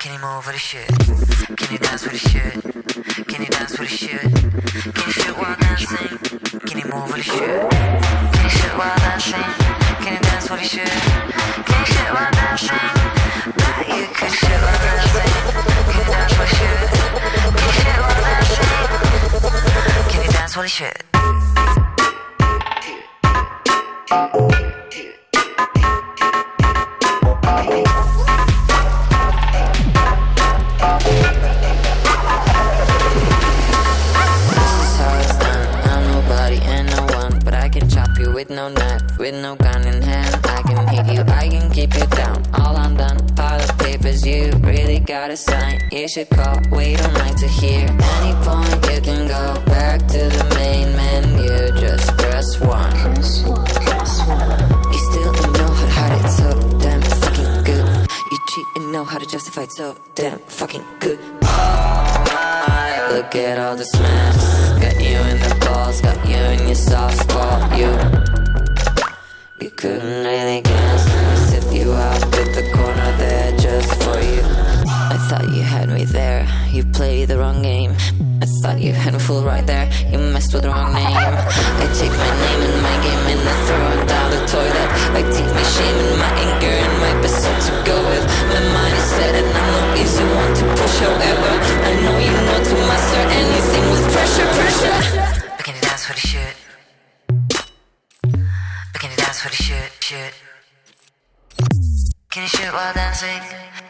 Can you move with the shit? Can you dance with the shit? Can you dance with the shit? Can you shoot while dancing? Can you move with the shit? Can you shoot while dancing? Can you dance with the shit? Can you shoot while dancing? Bet you could shoot while dancing. Can you dance with the shit? Can you shoot while dancing? Can you dance with the shit? Really gotta sign. You should call, we don't like to hear. Any point you can go back to the main menu, just press one. You still don't know how to hide it, so damn fucking good. You cheat and know how to justify it, so damn fucking good. Oh my, Look at all the smash. Got you in the balls, got you in your soft spot. You, you couldn't really guess. Sip you out at the corner there just for you. Thought you had me there. You played the wrong game. I thought you had me full right there. You messed with the wrong name. I take my name and my game and I throw it down the toilet. I take my shame and my anger and my pursuit to go with. My mind is set and I'm no easy one to push. However, I know you know to master anything with pressure, pressure. But can dance for the shit? But can dance for the shit, shit? Can you shoot while dancing?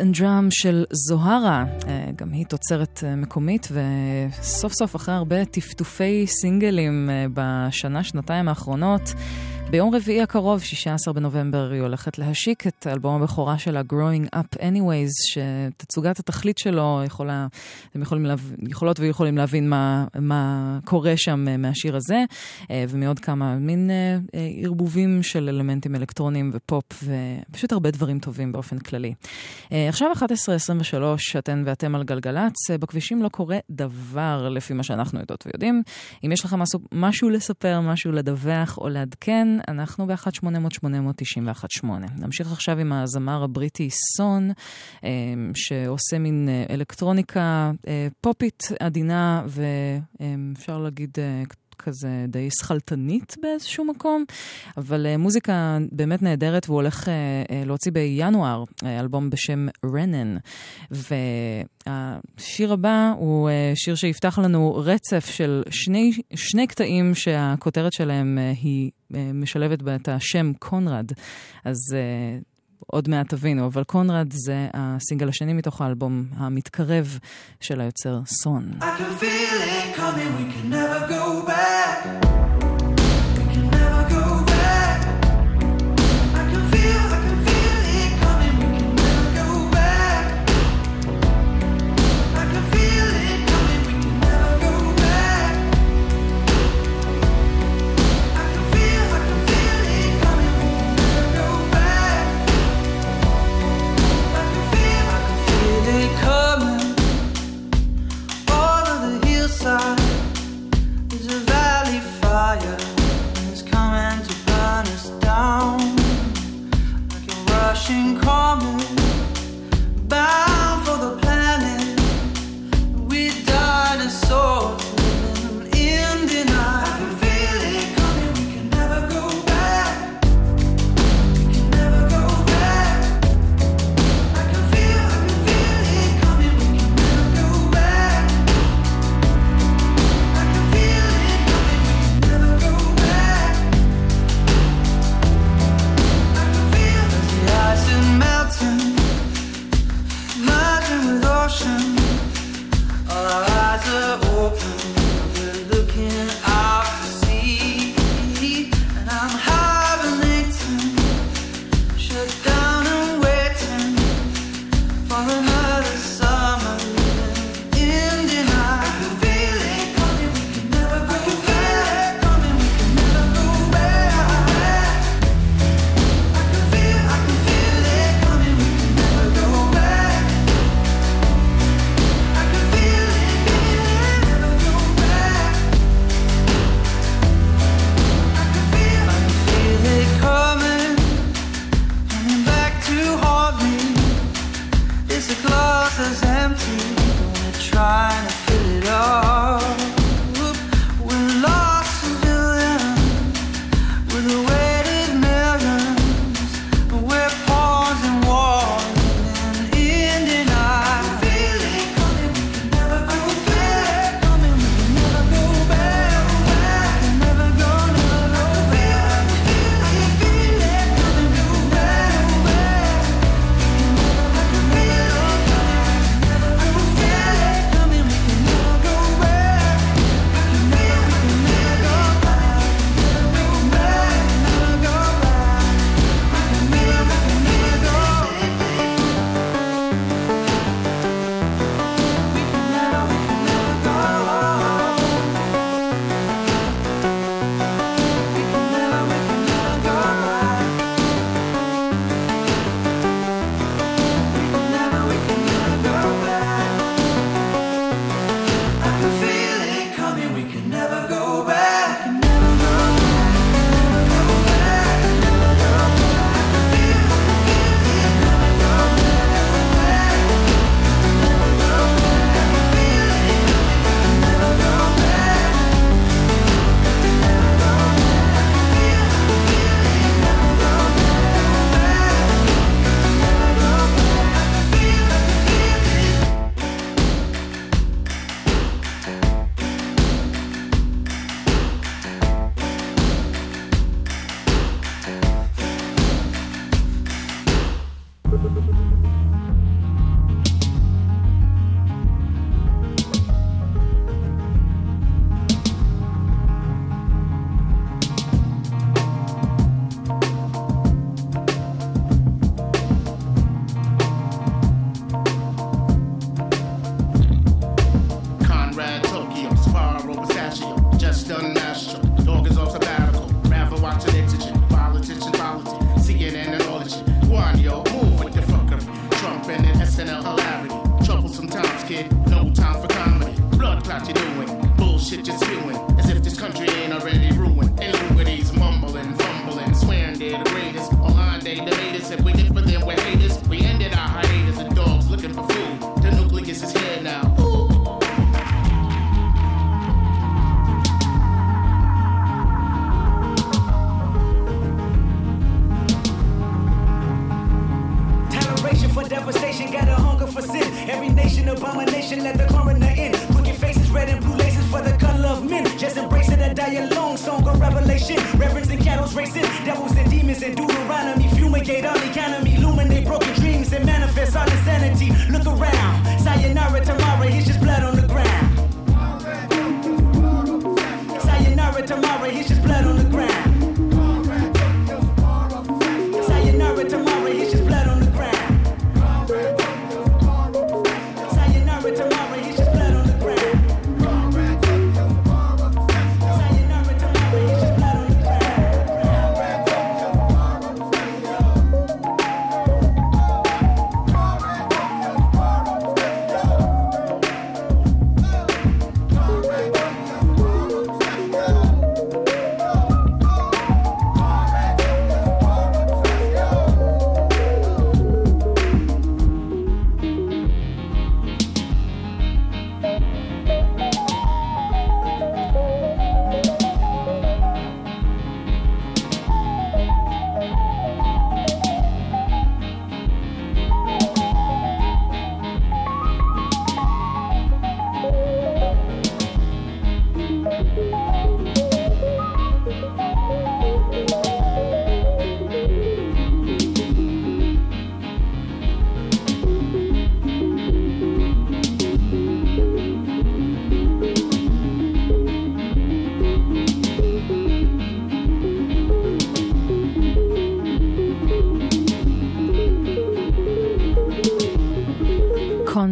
And Drum של זוהרה, אה, גם היא תוצרת אה, מקומית, וסוף סוף אחרי הרבה טפטופי סינגלים אה, בשנה, שנתיים האחרונות, ביום רביעי הקרוב, 16 בנובמבר, היא הולכת להשיק את אלבום הבכורה שלה, Growing Up Anyways, שתצוגת התכלית שלו יכולה, אתם יכולים להב... יכולות ויכולים להבין מה, מה קורה שם אה, מהשיר הזה, אה, ומעוד כמה מין אה, ערבובים של אלמנטים אלקטרוניים ופופ, ופשוט הרבה דברים טובים באופן כללי. עכשיו 11.23, אתן ואתם על גלגלצ, בכבישים לא קורה דבר לפי מה שאנחנו יודעות ויודעים. אם יש לכם משהו, משהו לספר, משהו לדווח או לעדכן, אנחנו ב-1-800-891-8. נמשיך עכשיו עם הזמר הבריטי סון, אה, שעושה מין אה, אלקטרוניקה אה, פופית עדינה, ואפשר להגיד כזה די שכלתנית באיזשהו מקום, אבל uh, מוזיקה באמת נהדרת, והוא הולך uh, להוציא בינואר uh, אלבום בשם רנן. והשיר הבא הוא uh, שיר שיפתח לנו רצף של שני, שני קטעים שהכותרת שלהם uh, היא uh, משלבת בה את השם קונרד. אז uh, עוד מעט תבינו, אבל קונרד זה הסינגל השני מתוך האלבום המתקרב של היוצר סון. I can feel it coming, we can never go back.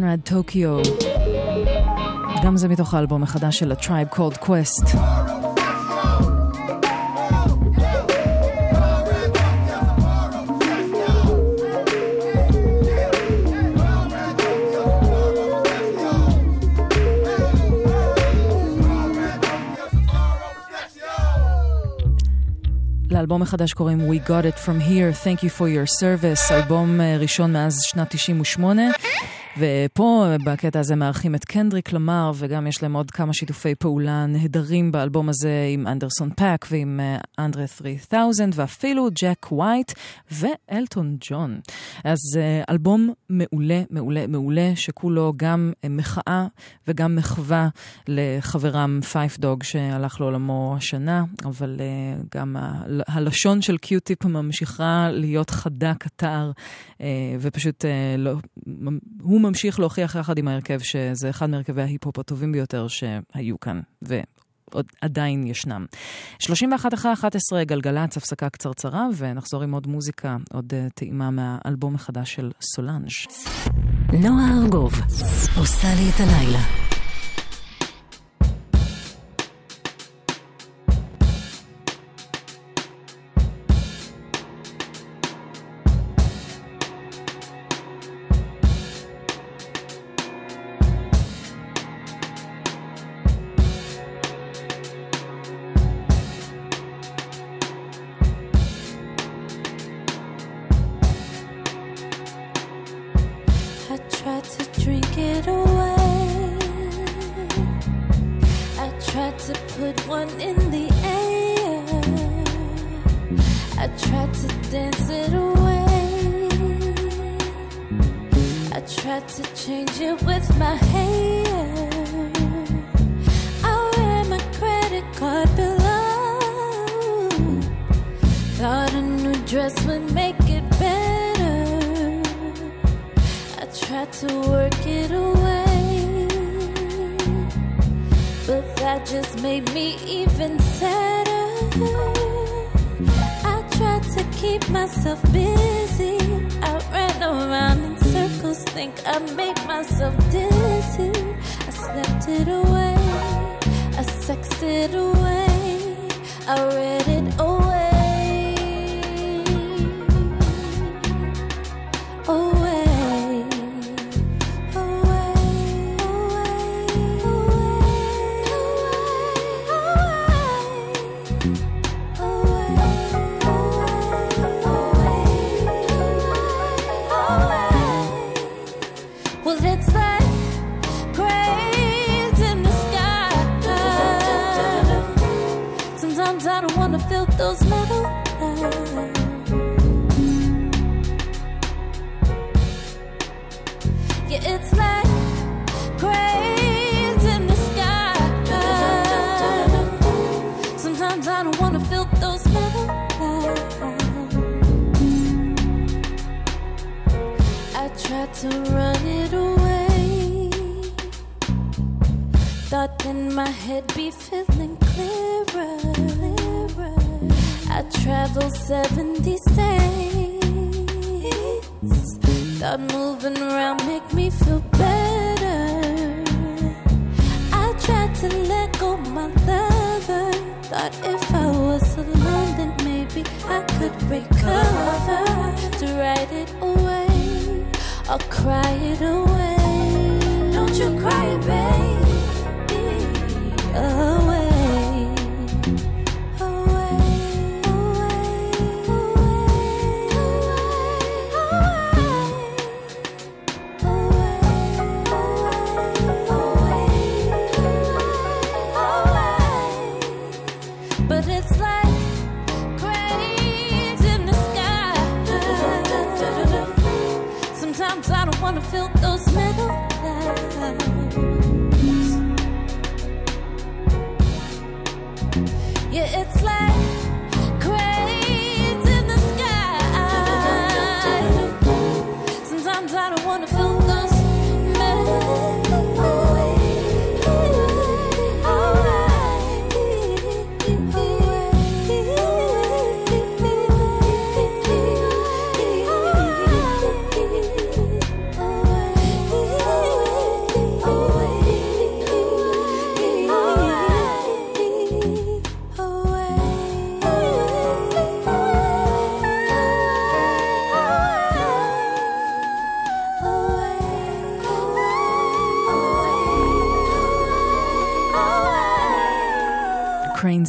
קונרד טוקיו. גם זה מתוך האלבום החדש של ה-Tribe Called Quest. לאלבום החדש קוראים We Got It From Here, Thank You For Your Service, אלבום אה, ראשון מאז שנת 98. ופה בקטע הזה מארחים את קנדריק למר, וגם יש להם עוד כמה שיתופי פעולה נהדרים באלבום הזה עם אנדרסון פאק ועם אה, אנדרה 3000, ואפילו ג'ק ווייט ואלטון ג'ון. אז אה, אלבום מעולה, מעולה, מעולה, שכולו גם אה, מחאה וגם מחווה לחברם Phife Dawg שהלך לעולמו השנה, אבל גם ה- הלשון של Q-Tip ממשיכה להיות חדה כתער, ופשוט לא, הוא ממשיך להוכיח יחד עם ההרכב שזה אחד מהרכבי ההיפ-הופ הטובים ביותר שהיו כאן, ועוד עדיין ישנם. 31 אחרי 11 גלגלצ, הפסקה קצרצרה, ונחזור עם עוד מוזיקה, עוד אה, טעימה מהאלבום החדש של סולאנג'. נועה ארגוב עושה לי את הלילה. If I was alone, then maybe I could recover. To write it away or cry it away. Don't you cry, baby. Away.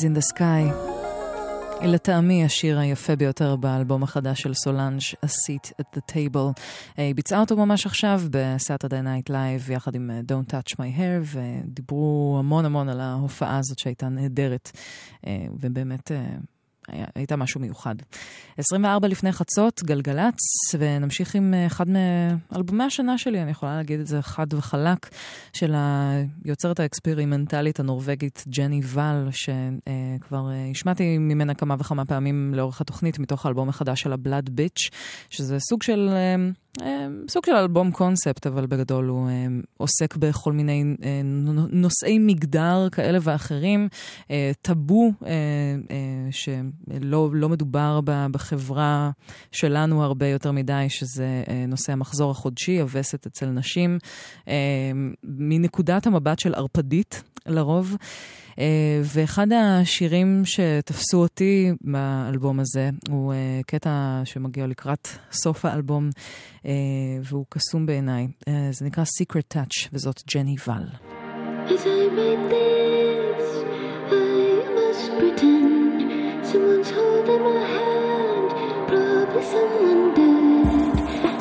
Cranes in the Sky. לטעמי השיר היפה ביותר באלבום החדש של סולאנג' A Seat at the Table. אה, היא ביצעה אותו ממש עכשיו ב-Saturday Night Live יחד עם אה, Don't Touch My Hair ודיברו המון המון על ההופעה הזאת שהייתה נהדרת אה, ובאמת הייתה משהו מיוחד. 24 לפני חצות, גלגלצ, ונמשיך עם אה, אחד מאלבומי השנה שלי, אני יכולה להגיד את זה חד וחלק, של היוצרת האקספרימנטלית הנורבגית ג'ני ואל, שכבר אה, השמעתי ממנה כמה וכמה פעמים לאורך התוכנית, מתוך האלבום החדש של ה-Blood Bitch, שזה סוג של... אה, סוג של אלבום קונספט, אבל בגדול הוא אה, עוסק בכל מיני אה, נו- נושאי מגדר כאלה ואחרים, אה, טאבו אה, שלא לא מדובר בחברה שלנו הרבה יותר מדי, שזה נושא המחזור החודשי, הווסת אצל נשים, אה, מנקודת המבט של ערפדית לרוב. אה, ואחד השירים שתפסו אותי באלבום הזה הוא אה, קטע שמגיע לקראת סוף האלבום, אה, והוא קסום בעיניי. זה נקרא Secret Touch, וזאת ג'ני ואל.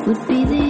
Would be the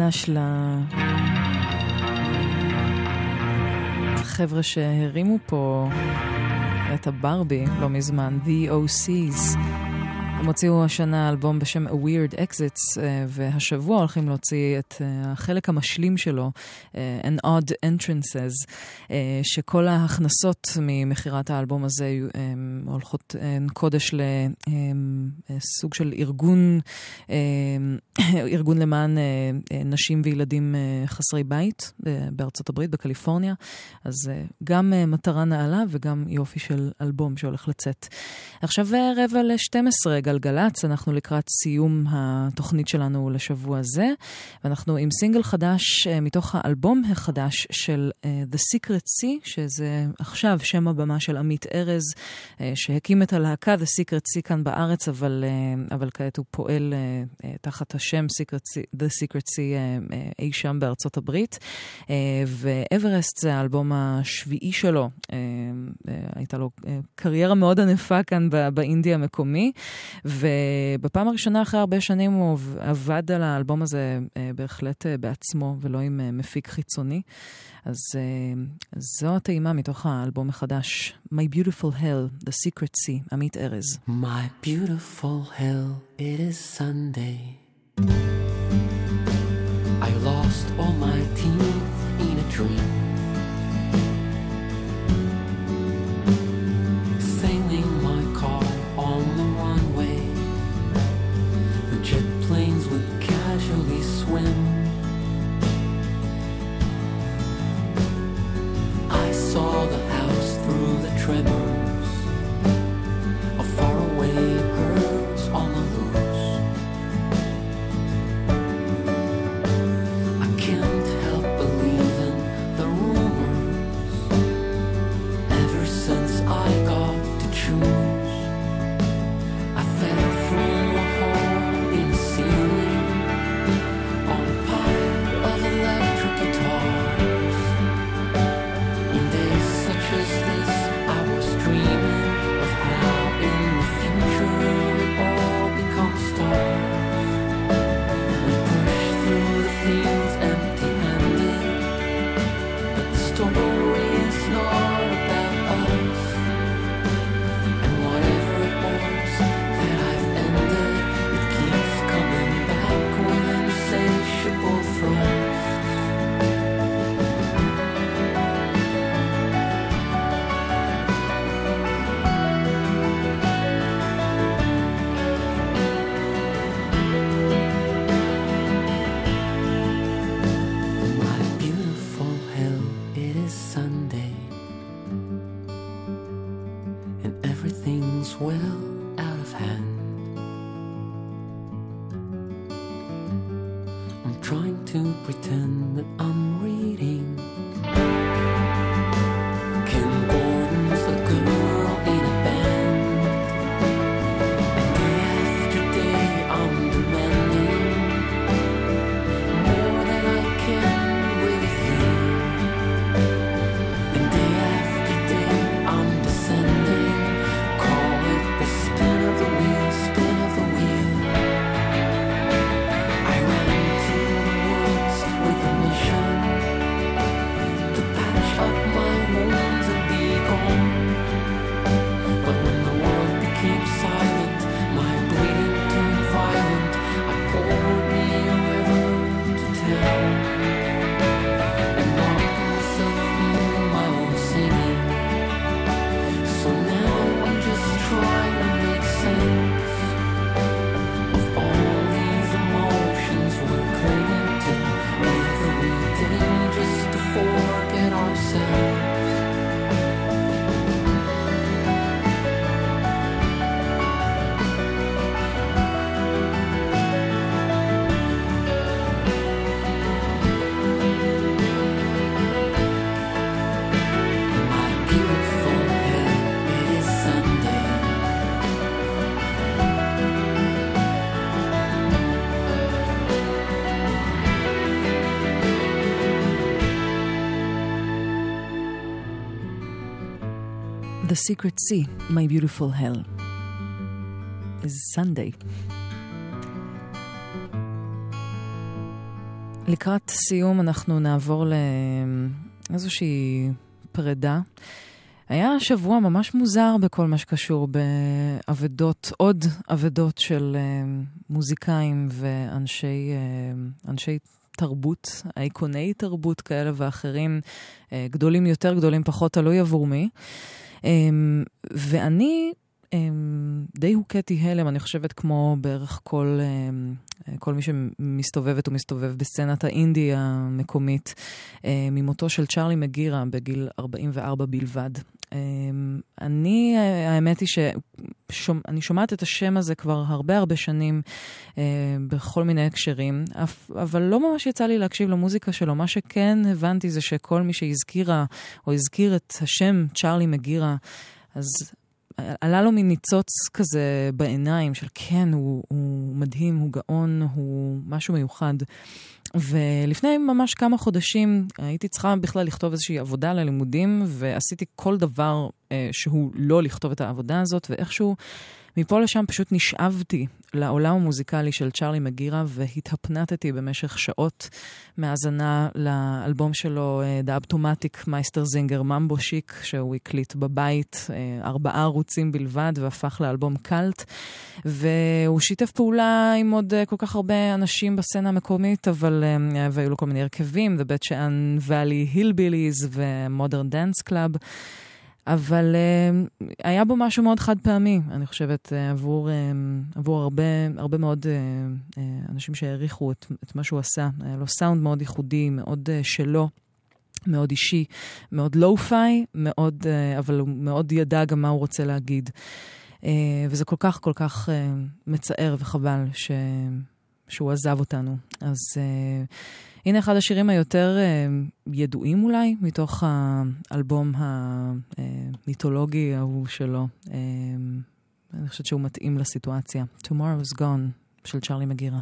הטענה של החבר'ה שהרימו פה את הברבי לא מזמן, The OC's. הוציאו השנה אלבום בשם A Weird Exits, אה, והשבוע הולכים להוציא את אה, החלק המשלים שלו, אה, An Odd Entrances, שכל ההכנסות ממכירת האלבום הזה הולכות קודש לסוג של ארגון, ארגון למען נשים וילדים חסרי בית בארצות הברית, בקליפורניה. אז גם מטרה נעלה וגם יופי של אלבום שהולך לצאת. עכשיו רבע ל-12 גלגלצ, אנחנו לקראת סיום התוכנית שלנו לשבוע זה, ואנחנו עם סינגל חדש אה, מתוך האלבום החדש של אה, The Secret Sea, שזה עכשיו שם הבמה של עמית ארז, אה, שהקים את הלהקה The Secret Sea כאן בארץ, אבל, אבל כעת הוא פועל תחת השם Secret Sea, The Secret Sea אי שם בארצות הברית. ואברסט זה האלבום השביעי שלו. הייתה לו קריירה מאוד ענפה כאן ב- באינדי המקומי, ובפעם הראשונה אחרי הרבה שנים הוא עב- עבד על האלבום הזה אה, בהחלט אה, בעצמו ולא עם אה, מפיק חיצוני. אז זו הטעימה מתוך האלבום החדש, My Beautiful Hell, The Secret Sea, עמית ארז. My beautiful hell, it is Sunday. I lost all my teeth in a dream. Secret Sea, My Beautiful Hell, is Sunday. לקראת סיום אנחנו נעבור לאיזושהי פרידה. היה שבוע ממש מוזר בכל מה שקשור באבדות, עוד אבדות של uh, מוזיקאים ואנשי אנשי תרבות, אייקוני תרבות כאלה ואחרים, uh, גדולים יותר, גדולים פחות, תלוי עבור מי. Um, ואני um, די הוכיתי הלם, אני חושבת כמו בערך כל, um, כל מי שמסתובבת ומסתובב בסצנת האינדי המקומית, um, ממותו של צ'ארלי מגירה בגיל 44 בלבד. אמ, אני, האמת היא שאני שומעת את השם הזה כבר הרבה הרבה שנים אה, בכל מיני הקשרים, אבל לא ממש יצא לי להקשיב למוזיקה שלו. מה שכן הבנתי זה שכל מי שהזכירה או הזכיר את השם צ'ארלי מגירה, אז עלה לו מין ניצוץ כזה בעיניים של כן, הוא, הוא מדהים, הוא גאון, הוא משהו מיוחד. ולפני ממש כמה חודשים הייתי צריכה בכלל לכתוב איזושהי עבודה ללימודים, ועשיתי כל דבר אה, שהוא לא לכתוב את העבודה הזאת, ואיכשהו מפה לשם פשוט נשאבתי לעולם המוזיקלי של צ'ארלי מגירה, והתהפנטתי במשך שעות מהאזנה לאלבום שלו, אה, The Abtomatic Miesterzinger Mambo Chic, שהוא הקליט בבית, אה, ארבעה ערוצים בלבד, והפך לאלבום קאלט. והוא שיתף פעולה עם עוד אה, כל כך הרבה אנשים בסצנה המקומית, אבל והיו לו כל מיני הרכבים, The בית שאן Valley Hillbillies ו Modern Dance Club. אבל uh, היה בו משהו מאוד חד פעמי, אני חושבת, uh, עבור, uh, עבור הרבה, הרבה מאוד uh, uh, אנשים שהעריכו את, את מה שהוא עשה. היה לו סאונד מאוד ייחודי, מאוד שלו. מאוד אישי, מאוד לואו-פיי, מאוד, אבל הוא מאוד ידע גם מה הוא רוצה להגיד. וזה כל כך כל כך מצער וחבל ש, שהוא עזב אותנו. אז הנה אחד השירים היותר uh, ידועים אולי, מתוך האלבום המיתולוגי ההוא שלו. Uh, אני חושבת שהוא מתאים לסיטואציה. Tomorrow's Gone של צ'רלי מגירה.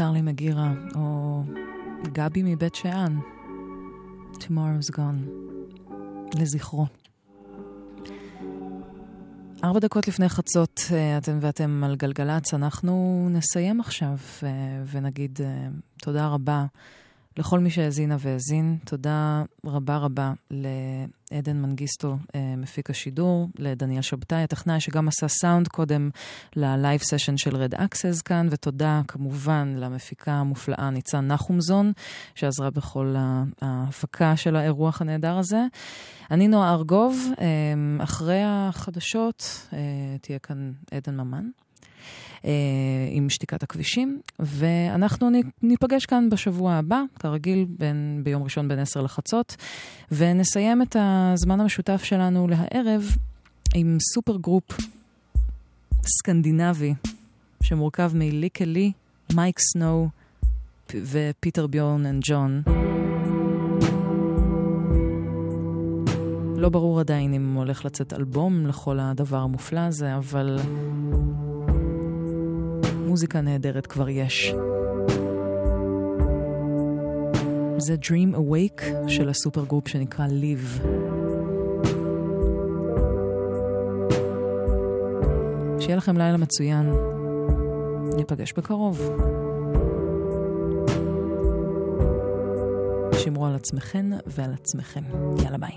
צ'רלי מגירה, או גבי מבית שאן, Tomorrow's Gone, לזכרו. ארבע דקות לפני חצות, אה, אתם ואתם על גלגלצ, אנחנו נסיים עכשיו אה, ונגיד אה, תודה רבה לכל מי שהאזינה והאזין. תודה רבה רבה לעדן מנגיסטו, מפיק השידור, לדניאל שבתאי, הטכנאי שגם עשה סאונד קודם ללייב סשן של Red Axes כאן, ותודה כמובן למפיקה המופלאה ניצן נחומזון, שעזרה בכל ההפקה של האירוח הנהדר הזה. אני נועה ארגוב, אחרי החדשות תהיה כאן עדן ממן. עם שתיקת הכבישים, ואנחנו ניפגש כאן בשבוע הבא, כרגיל בין, ביום ראשון בין 10 לחצות, ונסיים את הזמן המשותף שלנו להערב עם supergroup סקנדינבי, שמורכב מ Lykke Li, Miike Snow ו Peter Bjorn and John. לא ברור עדיין אם הולך לצאת אלבום לכל הדבר המופלא הזה, אבל מוזיקה נהדרת כבר יש. זה Dream Awake של ה supergroup שנקרא Liv. שיהיה לכם לילה מצוין. ניפגש בקרוב. שמרו על עצמכן ועל עצמכם. יאללה ביי.